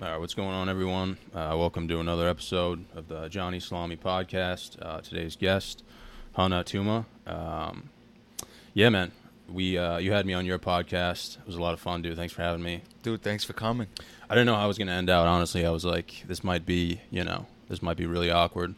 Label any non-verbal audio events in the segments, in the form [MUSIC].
All right, what's going on, everyone? Uh, welcome to another episode of the Johnny Salami podcast. Uh, today's guest, Hunah Tuma. Um, yeah, man, we uh, you had me on your podcast. It was a lot of fun, dude. Thanks for having me. Dude, thanks for coming. I didn't know how I was going to end out. Honestly, I was like, this might be, you know, this might be really awkward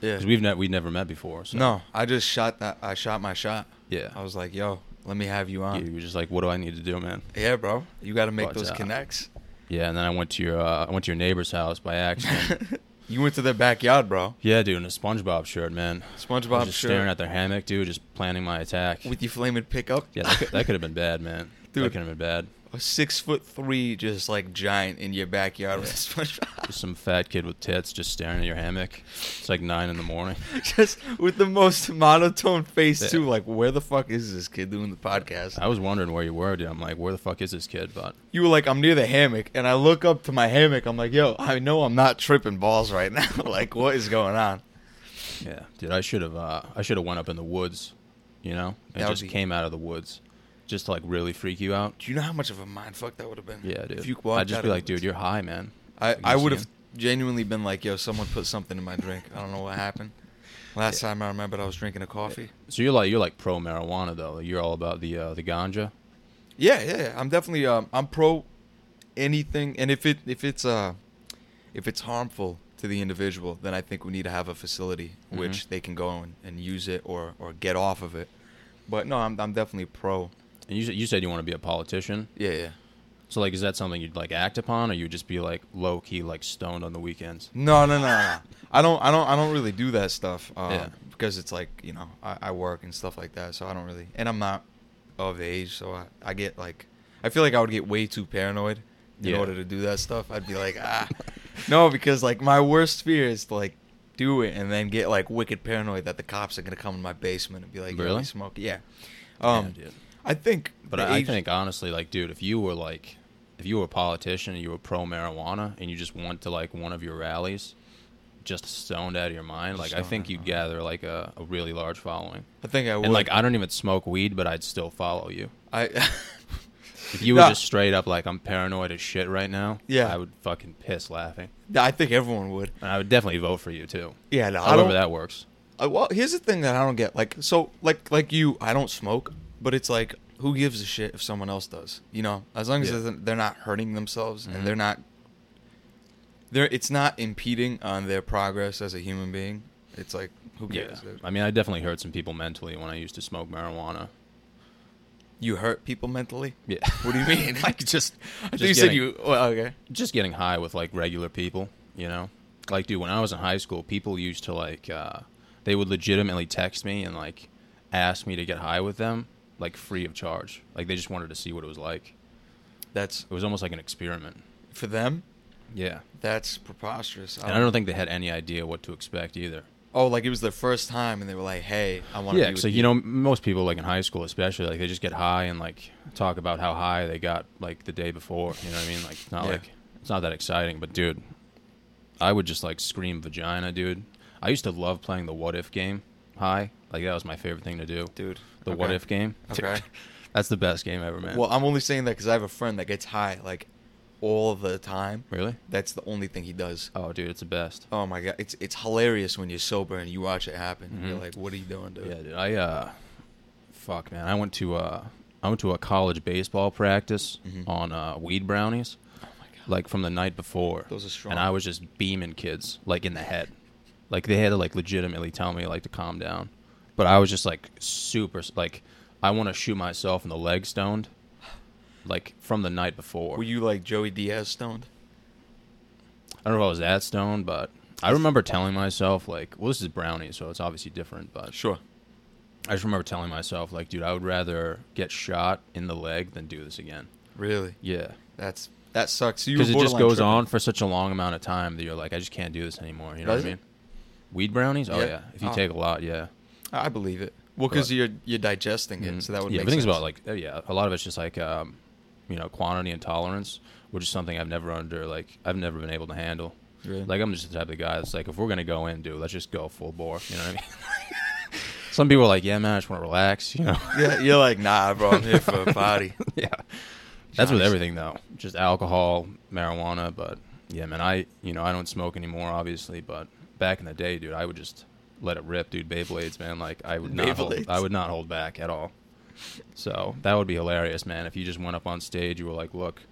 Yeah. because we've ne- we never met before. So. No, I just shot that. I shot my shot. Yeah. I was like, yo, let me have you on. You were just like, what do I need to do, man? Yeah, bro. You got to make But, those uh, connects. Yeah, and then I went to your uh, I went to your neighbor's house by accident. [LAUGHS] you went to their backyard, bro. yeah, dude, in a SpongeBob shirt, man. I SpongeBob was just shirt staring at their hammock, dude, just planning my attack. with your flaming pickup. Yeah, that could, that could have been bad, man. [LAUGHS] Dude. That could have been bad. A six foot three, just like giant in your backyard with Yeah. SpongeBob. [LAUGHS] Just some fat kid with tits just staring at your hammock. It's like nine in the morning. [LAUGHS] just with the most monotone face Yeah. too. Like, where the fuck is this kid doing the podcast? I was wondering where you were, dude. I'm like, where the fuck is this kid? But You were like, I'm near the hammock, and I look up to my hammock. I'm like, yo, I know I'm not tripping balls right now. [LAUGHS] like, what is going on? yeah, dude, I should have uh, I should have went up in the woods, you know, and just be- came out of the woods, just to like really freak you out. Do you know how much of a mind fuck that would have been? Yeah, dude. If you walked I'd just be like, dude, you're high, man. I, I would have genuinely been like, yo, someone put something in my drink. I don't know what happened. Last time I remembered, I was drinking a coffee. So you're like you're like pro marijuana though. You're all about the uh, the ganja. Yeah, yeah, yeah. I'm definitely um, I'm pro anything, and if it if it's uh if it's harmful to the individual, then I think we need to have a facility Mhm. which they can go and, and use it or or get off of it. But no, I'm I'm definitely pro. And you said- you said you want to be a politician. Yeah, yeah. So like, is that something you'd like act upon, or you just be like low key like stoned on the weekends? No, no, no, no. I don't, I don't, I don't really do that stuff. Uh, Yeah. Because it's like you know, I, I work and stuff like that, so I don't really, and I'm not of age, so I, I get like, I feel like I would get way too paranoid in Yeah. order to do that stuff. I'd be like, ah, no, because like my worst fear is to like do it and then get like wicked paranoid that the cops are gonna come in my basement and be like, Really? smoke, yeah. Um, Yeah. I think, But I, I think honestly, like, dude, if you were like, if you were a politician and you were pro marijuana and you just went to like one of your rallies, just stoned out of your mind, like I think you'd gather like a, a really large following. I think I would. And like I don't even smoke weed, but I'd still follow you. I, [LAUGHS] If you were Nah. just straight up like I'm paranoid as shit right now, Yeah. I would fucking piss laughing. I think everyone would. And I would definitely vote for you too. Yeah, no, I However don't, that works. Uh, well, here's the thing that I don't get. Like, so, like, like you, I don't smoke, but it's like, who gives a shit if someone else does? You know, as long as Yeah. they're- not hurting themselves Mhm. and they're not, they're it's not impeding on their progress as a human being. It's like, who Yeah. cares? dude? I mean, I definitely hurt some people mentally when I used to smoke marijuana. You hurt people mentally. Yeah. What do you mean? [LAUGHS] like just, [LAUGHS] I thought just you said you. Well, okay. just getting high with like regular people, you know? Like dude, when I was in high school, people used to like uh they would legitimately text me and like ask me to get high with them like free of charge. Like they just wanted to see what it was like. That's It was almost like an experiment. for them. Yeah. That's preposterous. And I don't think they had any idea what to expect either. Oh, like it was their first time, and they were like, "Hey, I want to." Yeah, be with so you know, most people like in high school, especially, like they just get high and like talk about how high they got like the day before. You know what I mean? Like it's not Yeah. like it's not that exciting, but dude, I would just like scream vagina, dude. I used to love playing the what if game high. Like that was my favorite thing to do. dude. The okay. what if game. [LAUGHS] Okay. That's the best game ever, man. Well, I'm only saying that because I have a friend that gets high like all the time. really? That's the only thing he does. Oh, dude, it's the best. Oh my god, it's it's hilarious when you're sober and you watch it happen. You're Mhm. like, what are you doing, dude? Yeah, dude. I uh, fuck, man. I went to uh, I went to a college baseball practice Mhm. on uh, weed brownies. Oh my god. like from the night before. Those are strong. And I was just beaming kids like in the head. Like they had to like legitimately tell me like to calm down. But I was just like super like I want to shoot myself in the leg stoned. Like from the night before. Were you like Joey Diaz stoned? I don't know if I was that stoned, but I remember telling myself like, well, this is brownie, so it's obviously different. But Sure. I just remember telling myself like, dude, I would rather get shot in the leg than do this again. Really? Yeah, That's that sucks. You because it just goes tripping. on for such a long amount of time that you're like, I just can't do this anymore. You know Does what I it? mean? Weed brownies? Oh Yeah. yeah. If you Oh. take a lot, yeah. I believe it. Well, because you're you're digesting it, Mhm. so that would yeah. make Everything's sense. about like uh, yeah. A lot of it's just like um, you know, quantity and tolerance, which is something I've never under like I've never been able to handle. Really? Like I'm just the type of guy that's like, if we're gonna go in, dude, let's just go full bore. You know what I mean? [LAUGHS] Some people are like, yeah, man, I just want to relax. You know? yeah, you're like, nah, bro, I'm here for a [LAUGHS] party. yeah. That's with everything though. Just alcohol, marijuana, but Yeah, man. I you know I don't smoke anymore, obviously, but back in the day, dude, I would just let it rip, dude. Beyblades, man. Like I would not hold, I would not hold back at all. So that would be hilarious, man. If you just went up on stage, you were like, "Look,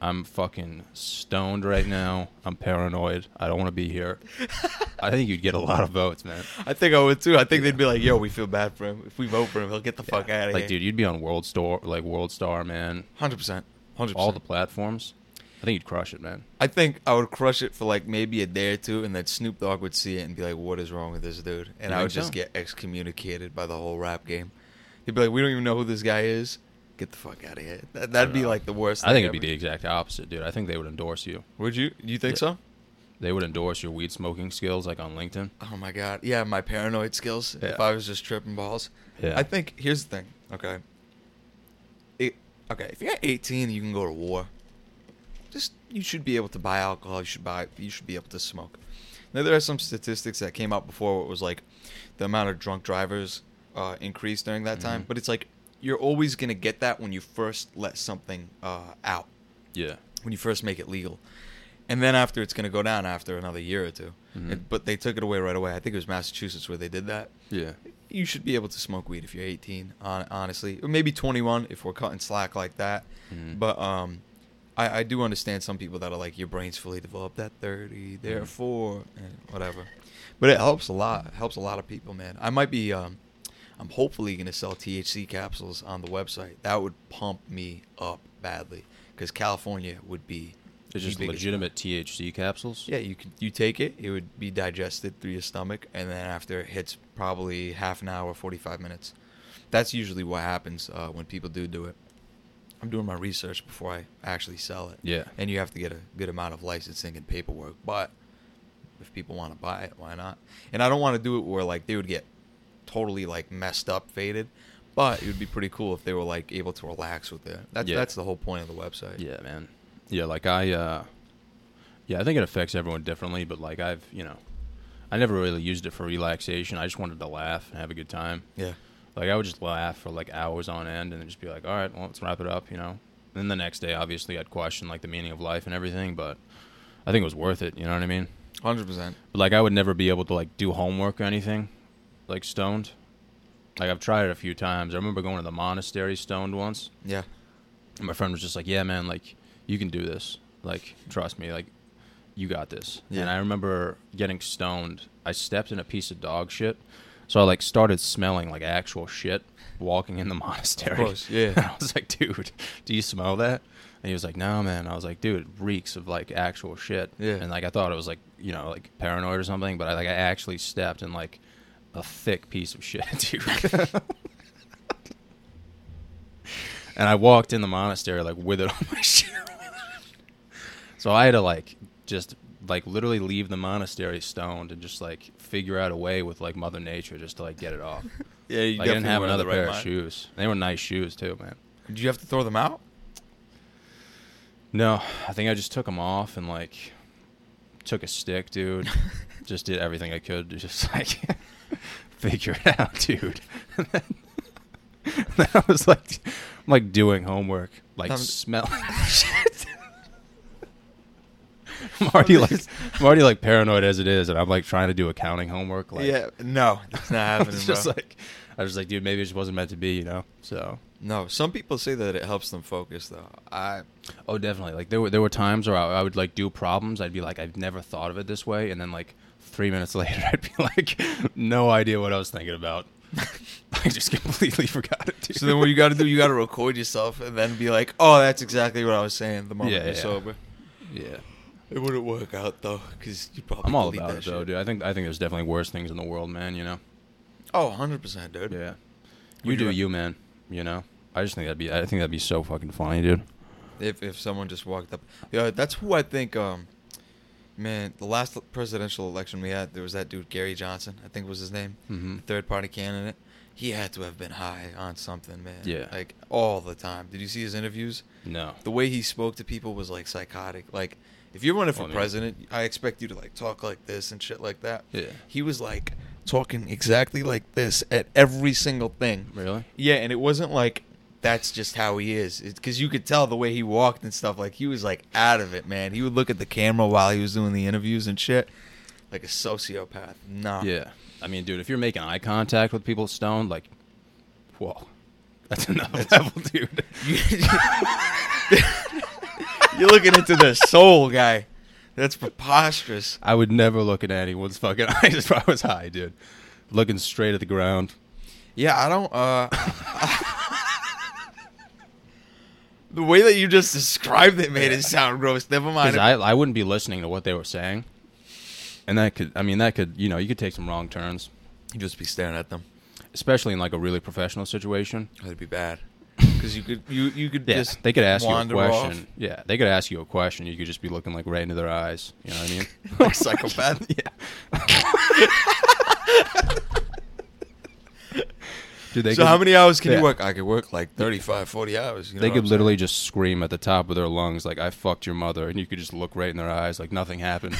I'm fucking stoned right now. I'm paranoid. I don't want to be here." [LAUGHS] I think you'd get a lot of votes, man. I think I would too. I think they'd be like, "Yo, we feel bad for him. If we vote for him, he'll get the fuck out of like, here." Like, dude, you'd be on World Star, like World Star, man. hundred percent, hundred All the platforms. I think you'd crush it, man. I think I would crush it for like maybe a day or two, and then Snoop Dogg would see it and be like, "What is wrong with this dude?" And You I would think just get excommunicated by the whole rap game. He'd be like, "We don't even know who this guy is. Get the fuck out of here." That, that'd be know. like the worst. I think it'd be the exact opposite, dude. I think they would endorse you. Would you? You think Yeah. so? They would endorse your weed smoking skills, like on LinkedIn. Oh my god, yeah, my paranoid skills. If I was just tripping balls, Yeah. I think here's the thing. Okay, it, okay, if you're 18, you can go to war. You should be able to buy alcohol. You should buy. You should be able to smoke. Now there are some statistics that came out before. It was like the amount of drunk drivers uh, increased during that time, Mhm. but it's like you're always gonna get that when you first let something uh, out yeah. when you first make it legal. And then after it's going to go down after another year or 2 Mhm. It- but they took it away right away. I think it was Massachusetts where they did that. Yeah. You should be able to smoke weed if you're 18, honestly. Or maybe 21 if we're cutting slack like that. Mhm. But um, I, I do understand some people that are like, your brain's fully developed at 30, therefore, and whatever. But it helps a lot. It helps a lot of people, man. I might be, um, I'm hopefully going to sell THC capsules on the website. That would pump me up badly because California would be It's just legitimate THC capsules. Yeah, you could you take it, it would be digested through your stomach, and then after it hits probably half an hour, forty five minutes. That's usually what happens uh, when people do do it. I'm doing my research before I actually sell it. Yeah. and you have to get a good amount of licensing and paperwork. But if people want to buy it, why not? And I don't want to do it where like they would get totally like messed up, faded. But it would be pretty cool if they were like able to relax with it. That's Yeah. that's the whole point of the website. Yeah, man. Yeah, like I, uh, yeah, I think it affects everyone differently, but like I've, you know, I never really used it for relaxation. I just wanted to laugh and have a good time. yeah. Like I would just laugh for like hours on end and then just be like, all right, well, let's wrap it up, you know. then the next day, obviously, I'd question like the meaning of life and everything, but I think it was worth it. You know what I mean? Hundred percent. But like I would never be able to like do homework or anything, like stoned. Like I've tried it a few times. I remember going to the monastery stoned once. Yeah. And my friend was just like, "Yeah, man, like you can do this. Like trust me, like you got this." Yeah. And I remember getting stoned. I stepped in a piece of dog shit, so I like started smelling like actual shit walking in the [LAUGHS] monastery. Of course, yeah. And [LAUGHS] I was like, "Dude, do you smell that?" And he was like, "No, man." I was like, "Dude, it reeks of like actual shit." Yeah. And like I thought it was like you know like paranoid or something, but I like I actually stepped in like a thick piece of [LAUGHS] shit, dude. and I walked in the monastery like with it on my shoe. so I had to like just like literally leave the monastery stoned and just like figure out a way with like Mother Nature just to like get it off. [LAUGHS] Yeah, you like I didn't have another right pair of shoes. They were nice shoes too, man. Did you have to throw them out? No, I think I just took them off and like took a stick, dude. [LAUGHS] just did everything I could to just like [LAUGHS] figure it out, dude. And then, then I was like, I'm like doing homework, like Um, smelling shit. I'm already like, I'm already like paranoid as it is, and I'm like trying to do accounting homework. Like, yeah, no, that's not I [LAUGHS] happening, was bro. just like, I was like, dude, maybe it just wasn't meant to be, you know? So, no, some people say that it helps them focus, though. I Oh, definitely. Like there were there were times where I, I would like do problems. I'd be like, I've never thought of it this way, and then like three minutes [LAUGHS] later, I'd be like, no idea what I was thinking about. [LAUGHS] I just completely forgot it. Dude. so then what you got to do, you got to record yourself and then be like, "Oh, that's exactly what I was saying." The moment Yeah, you're yeah. sober, yeah, it wouldn't work out though, because you probably I'm all delete about that it though, shit. dude. I think I think there's definitely worse things in the world, man. You know. Oh, 100 percent, dude. Yeah. You you do ra- you, man. You know. I just think that'd be. I think that'd be so fucking funny, dude. If if someone just walked up, yeah, that's who I think. Um, man, the last presidential election we had, there was that dude Gary Johnson, I think was his name, Mm-hmm. third party candidate. He had to have been high on something, man. Yeah. like all the time. Did you see his interviews? No. the way he spoke to people was like psychotic. Like, if you're running for Well, I mean- president, I expect you to like talk like this and shit like that. Yeah. He was like talking exactly like this at every single thing. Really? Yeah, and it wasn't like that's just how he is. Because you could tell the way he walked and stuff. Like he was like out of it, man. He would look at the camera while he was doing the interviews and shit, like a sociopath. Nah. Yeah. I mean, dude, if you're making eye contact with people stoned, like, whoa, [LAUGHS] that's another level, dude. [LAUGHS] You're looking into their soul, guy. That's preposterous. I would never look at anyone's fucking [LAUGHS] eyes if I was high, dude. Looking straight at the ground. Yeah, I don't. uh [LAUGHS] The way that you just described it made it sound gross. Never mind. I, I wouldn't be listening to what they were saying. And that could, I mean, that could, you know, you could take some wrong turns, You'd just be staring at them. especially in like a really professional situation. That'd be bad. Because you could, you you could Yeah, just they could ask you a wander question. off. Yeah, they could ask you a question. You could just be looking like right into their eyes. You know what I mean? [LAUGHS] like psychopath. [LAUGHS] yeah. [LAUGHS] Dude, they so could, how many hours can yeah. you work? I could work like 35, 40 hours. You know They could literally just scream at the top of their lungs like "I fucked your mother," and you could just look right in their eyes like nothing happened,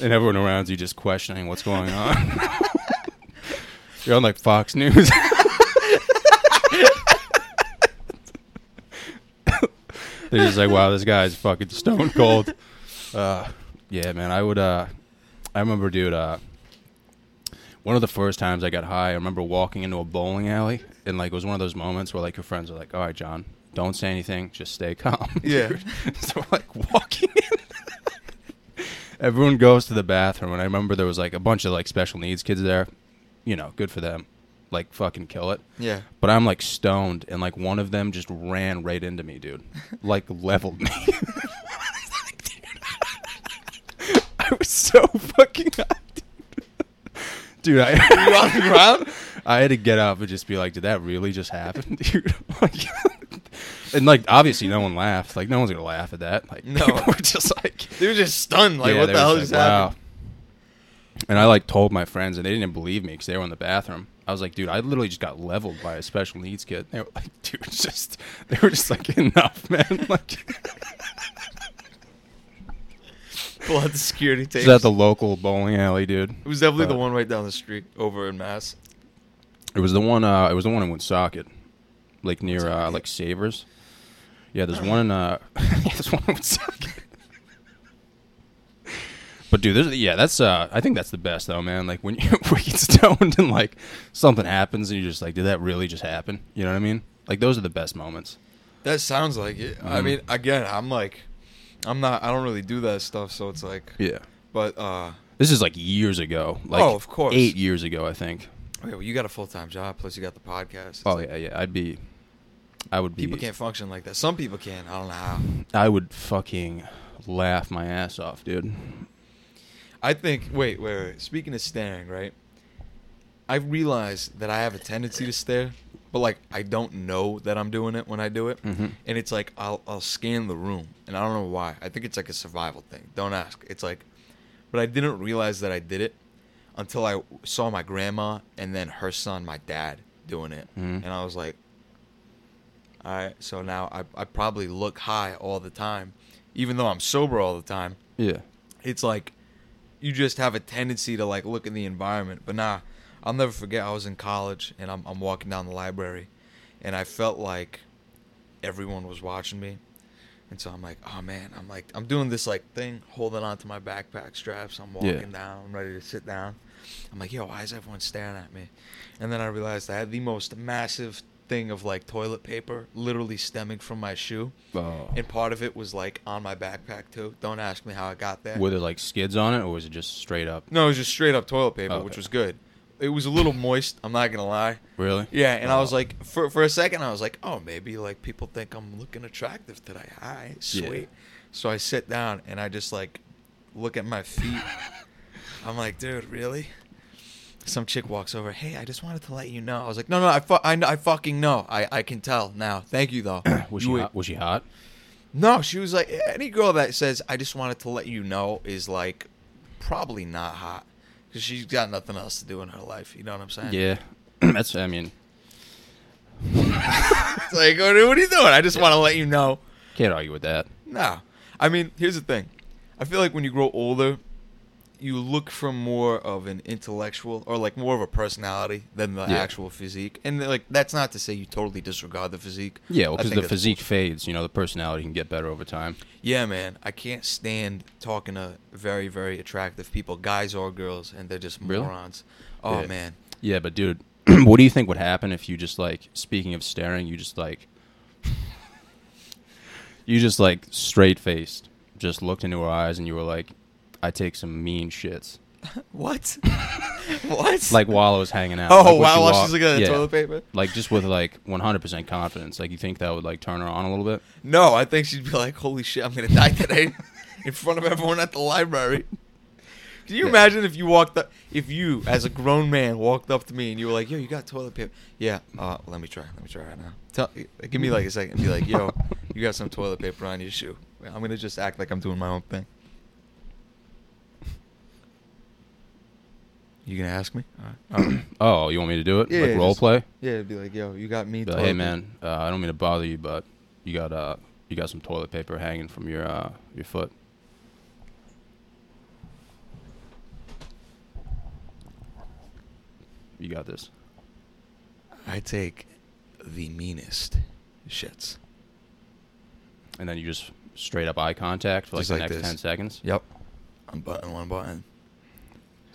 and everyone around you just questioning what's going on. You're on like Fox News. They're just like, "Wow, this guy's fucking stone cold." Uh, yeah, man. I would. Uh, I remember, dude. Uh, one of the first times I got high, I remember walking into a bowling alley, and like it was one of those moments where like your friends are like, "All right, John, don't say anything, just stay calm." [LAUGHS] Yeah. dude." [LAUGHS] so we're like walking in. Everyone goes to the bathroom, and I remember there was like a bunch of like special needs kids there. You know, good for them. Like fucking kill it. Yeah. But I'm like stoned, and like one of them just ran right into me, dude. [LAUGHS] Like leveled me. [LAUGHS] I was so fucking hot, dude. Dude, I [LAUGHS] you on the ground? I had to get up and just be like, "Did that really just happen, dude?" Like, and like, obviously, no one laughed. Like, no one's gonna laugh at that. Like, No. were just like, They were just stunned. Like, yeah, what the hell just like, happened? And I like told my friends, and they didn't believe me because they were in the bathroom. I was like, "Dude, I literally just got leveled by a special needs kid." They were like, [LAUGHS] "Dude, just," they were just like, "Enough, man!" [LAUGHS] Like, Pull out the security tape. It's at the local bowling alley, dude. it was definitely the one right down the street over in Mass. It was the one. Uh, it was the one in Woonsocket, like near uh, like Savers. Yeah, there's one in. Uh, [LAUGHS] there's one in Woonsocket. But dude, there's yeah, that's uh, I think that's the best though, man. Like when [LAUGHS] you when you get stoned and like something happens and you're just like, did that really just happen? You know what I mean? Like those are the best moments. That sounds like it. I Mhm. mean, again, I'm like, I'm not. I don't really do that stuff, so it's like. Yeah. But uh, This is like years ago. Like Oh, of course. eight years ago, I think. okay, well, you got a full time job, plus you got the podcast. It's Oh like, yeah, yeah. I'd be, I would be. People can't function like that. Some people can. I don't know how. I would fucking laugh my ass off, dude. I think. Wait, wait, wait. Speaking of staring, right? I realized that I have a tendency to stare, but like I don't know that I'm doing it when I do it. Mhm. And it's like I'll I'll scan the room, and I don't know why. I think it's like a survival thing. Don't ask. It's like, but I didn't realize that I did it until I saw my grandma and then her son, my dad, doing it, Mhm. and I was like, all right. So now I I probably look high all the time, even though I'm sober all the time Yeah. it's like you just have a tendency to like look in the environment. But nah, I'll never forget. I was in college and I'm I'm walking down the library, and I felt like everyone was watching me, and so I'm like, oh man, I'm like I'm doing this like thing, holding on to my backpack straps. I'm walking Yeah. down. I'm ready to sit down. I'm like, yo, why is everyone staring at me? And then I realized I had the most massive thing of like toilet paper literally stemming from my shoe Oh. and part of it was like on my backpack too don't ask me how i got there Were there like skids on it, or was it just straight up? no, it was just straight up toilet paper, Okay. which was good. It was a little moist. I'm not gonna lie. Really? Yeah, and I was Oh. like, for for a second, I was like, oh, maybe like people think I'm looking attractive today. Hi, sweet. So I sit down and I just like look at my feet. [LAUGHS] I'm like, dude, really? Some chick walks over. Hey, I just wanted to let you know. I was like, no, no, I, fu- I, I fucking know. I, I can tell now. Thank you though. [CLEARS THROAT] Was she hot? Was she hot? no, she was like any girl that says I just wanted to let you know is like probably not hot because she's got nothing else to do in her life. You know what I'm saying? Yeah. [CLEARS THROAT] That's. I mean, [LAUGHS] It's like, what are what are you doing? I just want to let you know. can't argue with that. No, I mean, here's the thing. I feel like when you grow older, you look for more of an intellectual or like more of a personality than the Yeah. actual physique. And like that's not to say you totally disregard the physique. Yeah, because think the physique fades. You know, the personality can get better over time. Yeah, man. I can't stand talking to very very attractive people, guys or girls, and they're just Really? morons. Oh Yeah. man. Yeah, but dude, [CLEARS THROAT] what do you think would happen if you just like speaking of staring, you just like [LAUGHS] you just like straight faced, just looked into her eyes and you were like, I take some mean shits. [LAUGHS] What? [LAUGHS] what? Like while I was hanging out. oh like, while walk- she's looking at the yeah, toilet paper. Like just with like 100% confidence. Like you think that would like turn her on a little bit? No, I think she'd be like, "Holy shit, I'm gonna die today," [LAUGHS] in front of everyone at the library. Can you Yeah. imagine if you walked up, if you, as a grown man, walked up to me and you were like, "Yo, you got toilet paper?" Yeah. Uh, let me try. Let me try right now. Tell, give me like a second. Be like, "Yo, you got some toilet paper on your shoe." I'm gonna just act like I'm doing my own thing. You gonna ask me? All right. All right. Oh, you want me to do it? Yeah, like role just- play? Yeah, it'd be like, "Yo, you got me." Like, hey man, uh, I don't mean to bother you, but you got uh you got some toilet paper hanging from your uh your foot. You got this. I take the meanest shits. And then you just straight up eye contact for like Just the like next this. ten seconds. Yep. Unbutton one button.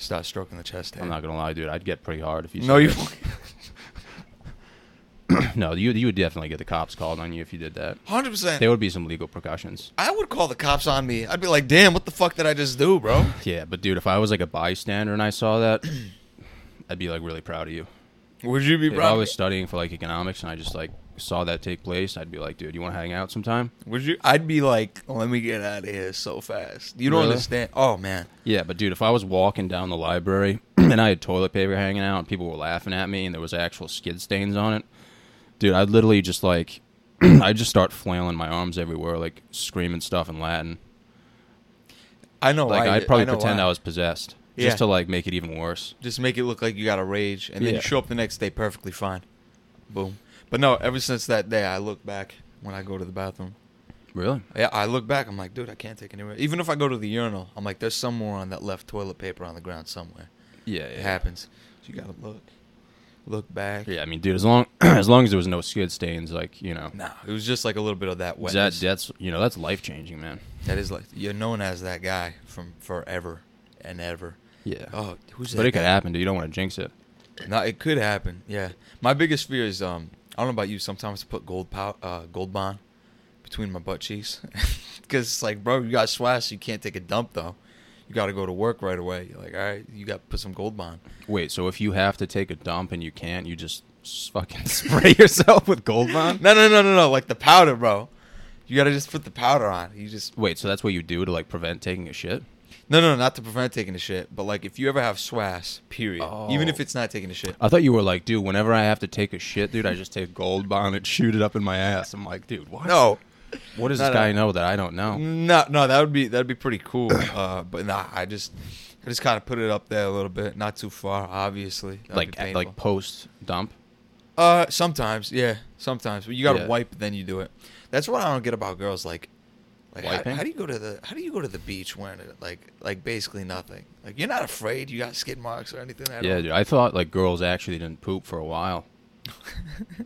Start stroking the chest hair. I'm not gonna lie, dude. I'd get pretty hard if you. No, you. [COUGHS] no, you you would definitely get the cops called on you if you did that. Hundred percent. There would be some legal repercussions. I would call the cops on me. I'd be like, "Damn, what the fuck did I just do, bro?" [LAUGHS] Yeah, but dude, if I was like a bystander and I saw that, [CLEARS THROAT] I'd be like really proud of you. Would you be If I was studying for like economics and I just like saw that take place, I'd be like, dude, you want to hang out sometime? Would you? I'd be like, "Let me get out of here so fast." You don't Really? understand. Oh man. Yeah, but dude, if I was walking down the library [CLEARS THROAT] and I had toilet paper hanging out and people were laughing at me and there was actual skid stains on it, dude, I'd literally just like, [CLEARS THROAT] I'd just start flailing my arms everywhere, like screaming stuff in Latin. I know. Like why- I'd probably I pretend why. I was possessed, Yeah. just to like make it even worse. Just make it look like you got a rage, and then Yeah. you show up the next day perfectly fine. Boom. But no, ever since that day, I look back when I go to the bathroom. Really? Yeah, I look back. I'm like, dude, I can't take anywhere. Even if I go to the urinal, I'm like, there's some moron that left toilet paper on the ground somewhere. Yeah, It yeah. happens. So you gotta look, look back. Yeah, I mean, dude, as long [CLEARS THROAT] as long as there was no skid stains, like you know, Nah, it was just like a little bit of that that that's you know that's life changing, man. that is like you're known as that guy from forever and ever. Yeah. Oh, who's that? but it could happen, dude. You don't want to jinx it. No, it could happen. Yeah, my biggest fear is um, I don't know about you. Sometimes I put gold pow- uh, gold bond between my butt cheeks [LAUGHS] because it's like, bro, you got swass. You can't take a dump though. You got to go to work right away. You're like, all right, you got to put some gold bond. Wait, so if you have to take a dump and you can't, you just fucking [LAUGHS] spray yourself with Gold Bond? No, no, no, no, no. Like the powder, bro. You got to just put the powder on. You just Wait, so that's what you do to like prevent taking a shit? No, no, not to prevent taking the shit, but like if you ever have swass, period. Even Oh. if it's not taking the shit. I thought you were like, dude, whenever I have to take a shit, dude, I just take Gold Bond and [LAUGHS] shoot it up in my ass. I'm like, dude, what? No, What does this no. guy know that I don't know? No, no, that would be that'd be pretty cool. Uh, but nah, I just I just kind of put it up there a little bit, not too far, obviously. That'd Like at, painful. like post dump? uh, sometimes, yeah, sometimes. But you got to Yeah. wipe, then you do it. That's what I don't get about girls. Like, like how, how do you go to the how do you go to the beach wearing it like like basically nothing? Like you're not afraid you got skid marks or anything. Yeah, dude. I thought like girls actually didn't poop for a while. [LAUGHS]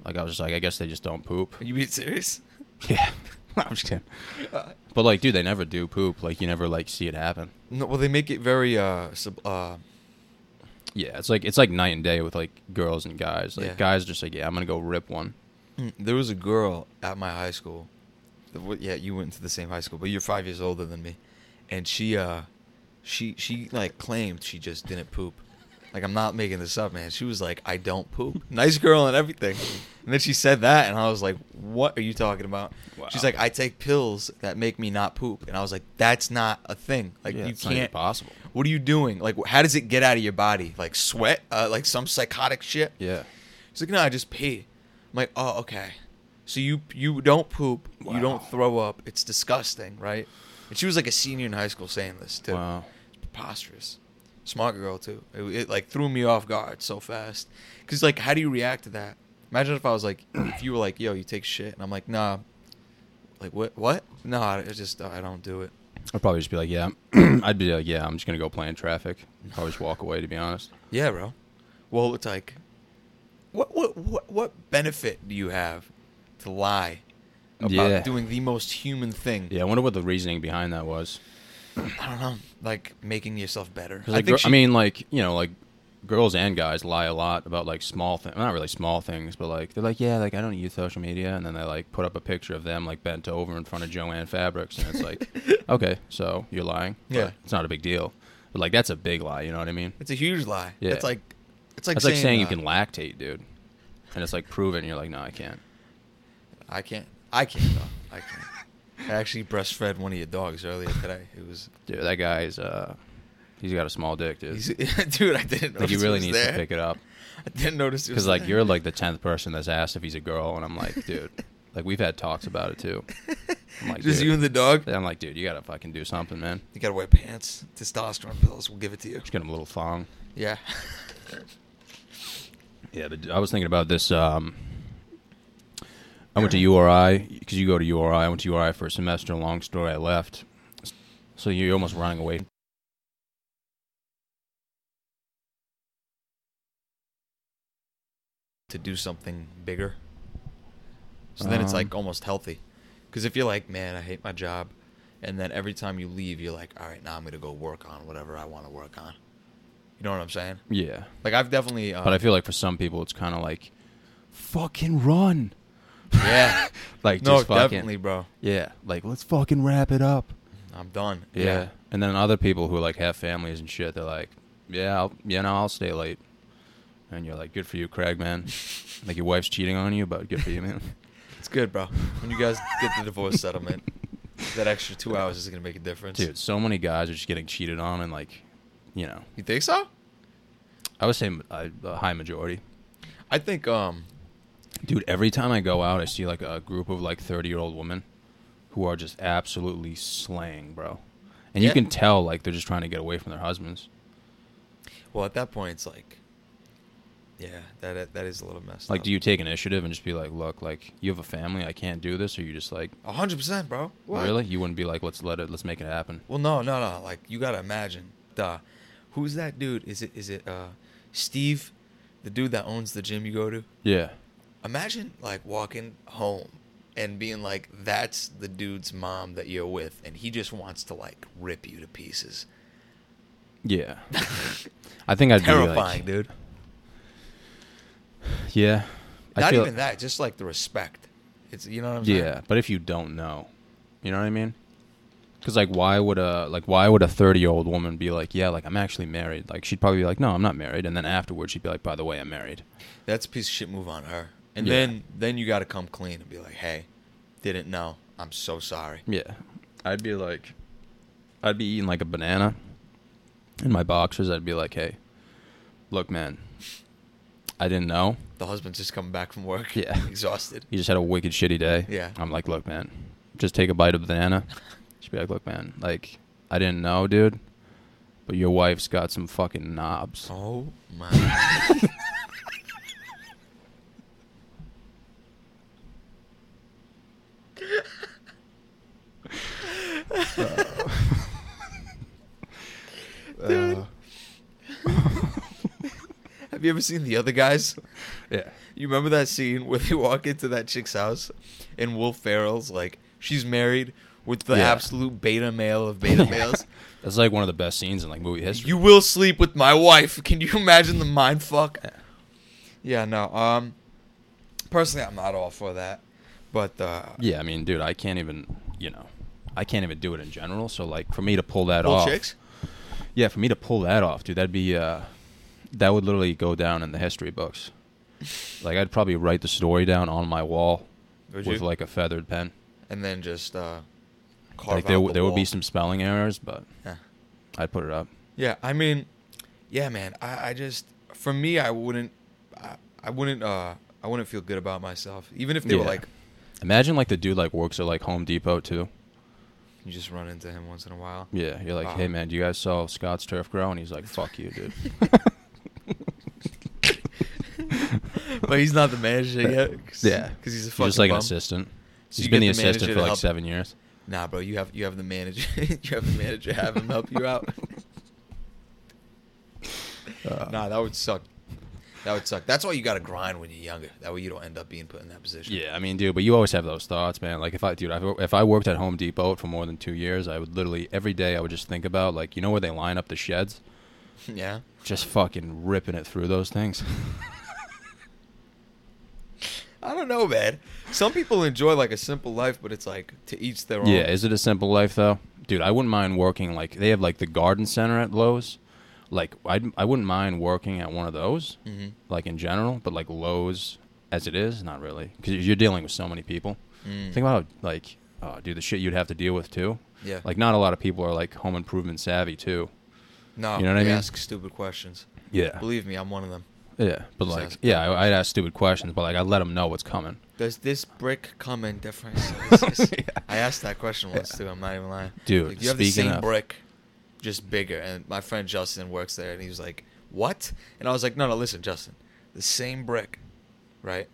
Like I was just like, I guess they just don't poop. Are you being serious? [LAUGHS] Yeah. [LAUGHS] I'm just kidding. But like, dude, they never do poop. Like you never like see it happen. No, well, they make it very uh, sub, uh Yeah, it's like it's like night and day with like girls and guys. Like Yeah. guys just like, yeah, I'm gonna go rip one. Mm, There was a girl at my high school. Yeah, you went to the same high school, but you're five years older than me. And she, uh, she, she like claimed she just didn't poop. Like I'm not making this up, man. She was like, "I don't poop." [LAUGHS] Nice girl and everything. And then she said that, and I was like, "What are you talking about?" She's like, "I take pills that make me not poop," and I was like, "That's not a thing. Like Yeah, you can't. possible. What are you doing? Like, how does it get out of your body? Like sweat? Uh, like some psychotic shit?" Yeah. She's like, no, I just pee. I'm like, oh, okay. So you you don't poop, you don't throw up. It's disgusting, right? And she was like a senior in high school saying this too. Wow. Preposterous. Smart girl too. It, it like threw me off guard so fast. Cause like, how do you react to that? Imagine if I was like, [CLEARS THROAT] if you were like, yo, you take shit, and I'm like, nah. Like what? What? No, I just I don't do it. I'd probably just be like, yeah. [CLEARS THROAT] I'd be like, yeah, I'm just gonna go play in traffic. Probably just walk away. To be honest. Yeah, bro. Well, it's like, what what what what benefit do you have to lie about Yeah. doing the most human thing? Yeah, I wonder what the reasoning behind that was. I don't know, like making yourself better. I like, think gir- she, I mean, like you know, like girls and guys lie a lot about like small things. Not really small things, but like they're like, yeah, like I don't use social media, and then they like put up a picture of them like bent over in front of Jo-Ann Fabrics, and it's like, [LAUGHS] okay, so you're lying. Yeah. it's not a big deal. But like that's a big lie. You know what I mean? it's a huge lie. Yeah. It's like it's like That's like saying you uh, can lactate, dude. And it's like proven. and you're like, no, I can't. I can't. I can't though. I can't. I actually breastfed one of your dogs earlier today. It was, Dude, that guy's uh, he's got a small dick, dude. he's, [LAUGHS] dude. I didn't. like he really needs there. to pick it up. [LAUGHS] I didn't notice it Because like there. you're like the tenth person that's asked if he's a girl, and I'm like, dude, like we've had talks about it too. I'm like, just dude. you and the dog. I'm like, dude, you gotta fucking do something, man. You gotta wear pants, testosterone pills. We'll give it to you. Just get him a little thong. Yeah. [LAUGHS] Yeah, but I was thinking about this. Um, I went to URI because you go to URI. I went to URI for a semester. Long story, I left. So you're almost running away. to do something bigger. So then it's Um, like almost healthy. Because if you're like, man, I hate my job, and then every time you leave, you're like, all right, now I'm gonna go work on whatever I want to work on. You know what I'm saying? Yeah, Like I've definitely. Uh, but I feel like for some people, it's kind of like, fucking run. Yeah, [LAUGHS] Like no, just fucking, definitely, bro. Yeah, like let's fucking wrap it up. I'm done. Yeah. And then other people who like have families and shit, they're like, yeah, I'll, yeah, no, I'll stay late. And you're like, good for you, Craig, man. [LAUGHS] like your wife's cheating on you, but good for you, man. [LAUGHS] it's good, bro. When you guys get the divorce settlement, that extra two hours is gonna make a difference. Dude, so many guys are just getting cheated on, and like, you know, you think so? I would say a, a high majority. I think. Um. Dude, every time I go out, I see like a group of like 30 year old women who are just absolutely slaying, bro. And you can tell like they're just trying to get away from their husbands. Well, at that point, it's like. Yeah, that that is a little messed Like, up. do you take initiative and just be like, look, like you have a family, I can't do this, or you just like, A hundred percent, bro. What? really? You wouldn't be like, let's let it, let's make it happen. Well, no, no, no. Like you gotta imagine, duh. Who's that dude? Is it is it uh Steve, the dude that owns the gym you go to? Yeah. Imagine like walking home and being like, "That's the dude's mom that you're with," and he just wants to like rip you to pieces. Yeah. [LAUGHS] I think I'd Terrifying, be like, dude. yeah. I Not even that, just like the respect. It's you know what I'm saying? Yeah, but if you don't know, you know what I mean? Because like, why would a like why would a thirty year old woman be like, yeah, like I'm actually married? Like she'd probably be like, no, I'm not married, and then afterwards she'd be like, by the way, I'm married. That's a piece of shit move on her. And Yeah. then then you got to come clean and be like, "Hey, didn't know. I'm so sorry." Yeah, I'd be like, I'd be eating like a banana in my boxers. I'd be like, hey, look, man, I didn't know. The husband's just coming back from work, Yeah. [LAUGHS] exhausted. He just had a wicked shitty day. Yeah. I'm like, look, man, just take a bite of banana." She'd be like, look, man, like I didn't know, dude, but your wife's got some fucking knobs. Oh my. [LAUGHS] [LAUGHS] Dude. [LAUGHS] Have you ever seen the other guys? Yeah. You remember that scene where they walk into that chick's house and Will Ferrell's like, she's married with the Yeah. absolute beta male of beta [LAUGHS] males. That's like one of the best scenes in like movie history. You will sleep with my wife. Can you imagine the mind fuck? Yeah, no. Um, personally, I'm not all for that. But uh, yeah, I mean, dude, I can't even, you know, I can't even do it in general. So like, for me to pull that off, chicks. yeah, for me to pull that off, dude, that'd be, uh, that would literally go down in the history books. Like, I'd probably write the story down on my wall Would with you? like a feathered pen. and then just uh, carve Like there, out w- the there would be wall. some spelling errors, but Yeah. I'd put it up. Yeah, I mean, yeah, man. I, I just, for me, I wouldn't, I, I wouldn't, uh, I wouldn't feel good about myself, even if they were Yeah. like, Imagine like the dude like works at like Home Depot too. you just run into him once in a while. Yeah, you're like, Wow. hey man, do you guys sell Scott's Turf Grow? And he's like, fuck you, dude. [LAUGHS] but he's not the manager yet. Cause, Yeah. because he's a He's fucking just like an bum. assistant. So He's you been the manager assistant to for like help- seven years. Nah, bro, you have you have the manager. [LAUGHS] you have the manager have him help you out. [LAUGHS] Uh, nah, that would suck. That would suck. That's why you got to grind when you're younger. That way you don't end up being put in that position. Yeah, I mean, dude, but you always have those thoughts, man. Like if I, dude, if- I worked at Home Depot for more than two years, I would literally every day I would just think about like, you know where they line up the sheds, [LAUGHS] Yeah. just fucking ripping it through those things. [LAUGHS] I don't know, man. Some people enjoy like a simple life, but it's like to each their own. yeah, is it a simple life though, dude? I wouldn't mind working like they have like the garden center at Lowe's. Like I, I wouldn't mind working at one of those, hmm like in general, but like Lowe's as it is, not really, because you're dealing with so many people. Mm. Think about like, oh, dude, the shit you'd have to deal with too. Yeah. Like, not a lot of people are like home improvement savvy too. no, you know what I mean? Ask stupid questions. Yeah. Believe me, I'm one of them. Yeah, but Just like, yeah, dumb I, I'd ask stupid questions, but like, I'd let them know what's coming. Does this brick come in different [LAUGHS] sizes? Yeah. I asked that question once Yeah. too. I'm not even lying. Dude, Like, you have the same of- brick, just bigger. And my friend Justin works there, and he was like, "What?" And I was like, "No, no, listen, Justin, the same brick, right?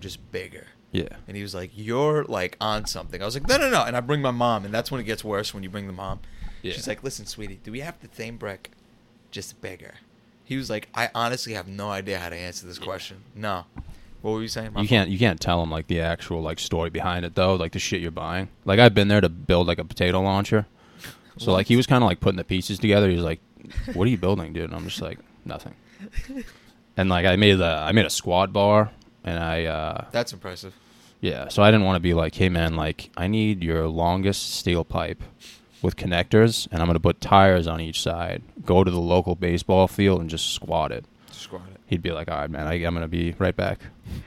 Just bigger." Yeah. And he was like, "You're like on something." I was like, "No, no, no." And I bring my mom, and that's when it gets worse when you bring the mom. Yeah. She's like, "Listen, sweetie, do we have the same brick, just bigger?" He was like, "I honestly have no idea how to answer this question." No. What were you saying? My You can't you can't tell them like the actual like story behind it though, like the shit you're buying. Like I've been there to build like a potato launcher. So like he was kind of like putting the pieces together. He was like, "What are you building, dude?" And I'm just like, "Nothing." And like I made a I made a squat bar, and I uh That's impressive. yeah. So I didn't want to be like, "Hey man, like I need your longest steel pipe with connectors, and I'm gonna put tires on each side. Go to the local baseball field and just squat it." Squat it. He'd be like, "All right, man, I, I'm gonna be right back."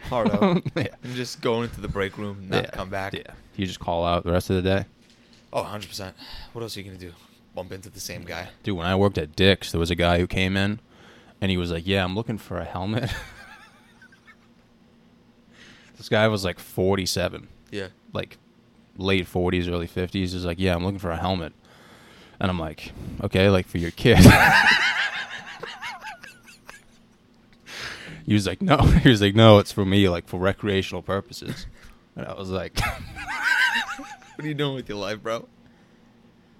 Hard out. [LAUGHS] yeah. and just go into the break room, and not come back. Yeah. You just call out the rest of the day. Oh, 100%. What else are you going to do? Bump into the same guy? Dude, when I worked at Dick's, there was a guy who came in and he was like, Yeah, I'm looking for a helmet. [LAUGHS] this guy was like 47, Yeah. like late 40s, early 50s. He's like, Yeah, I'm looking for a helmet. And I'm like, Okay, like for your kid. [LAUGHS] he was like, No. [LAUGHS] He was like, No, it's for me, like for recreational purposes. And I was like, What are you doing with your life, bro?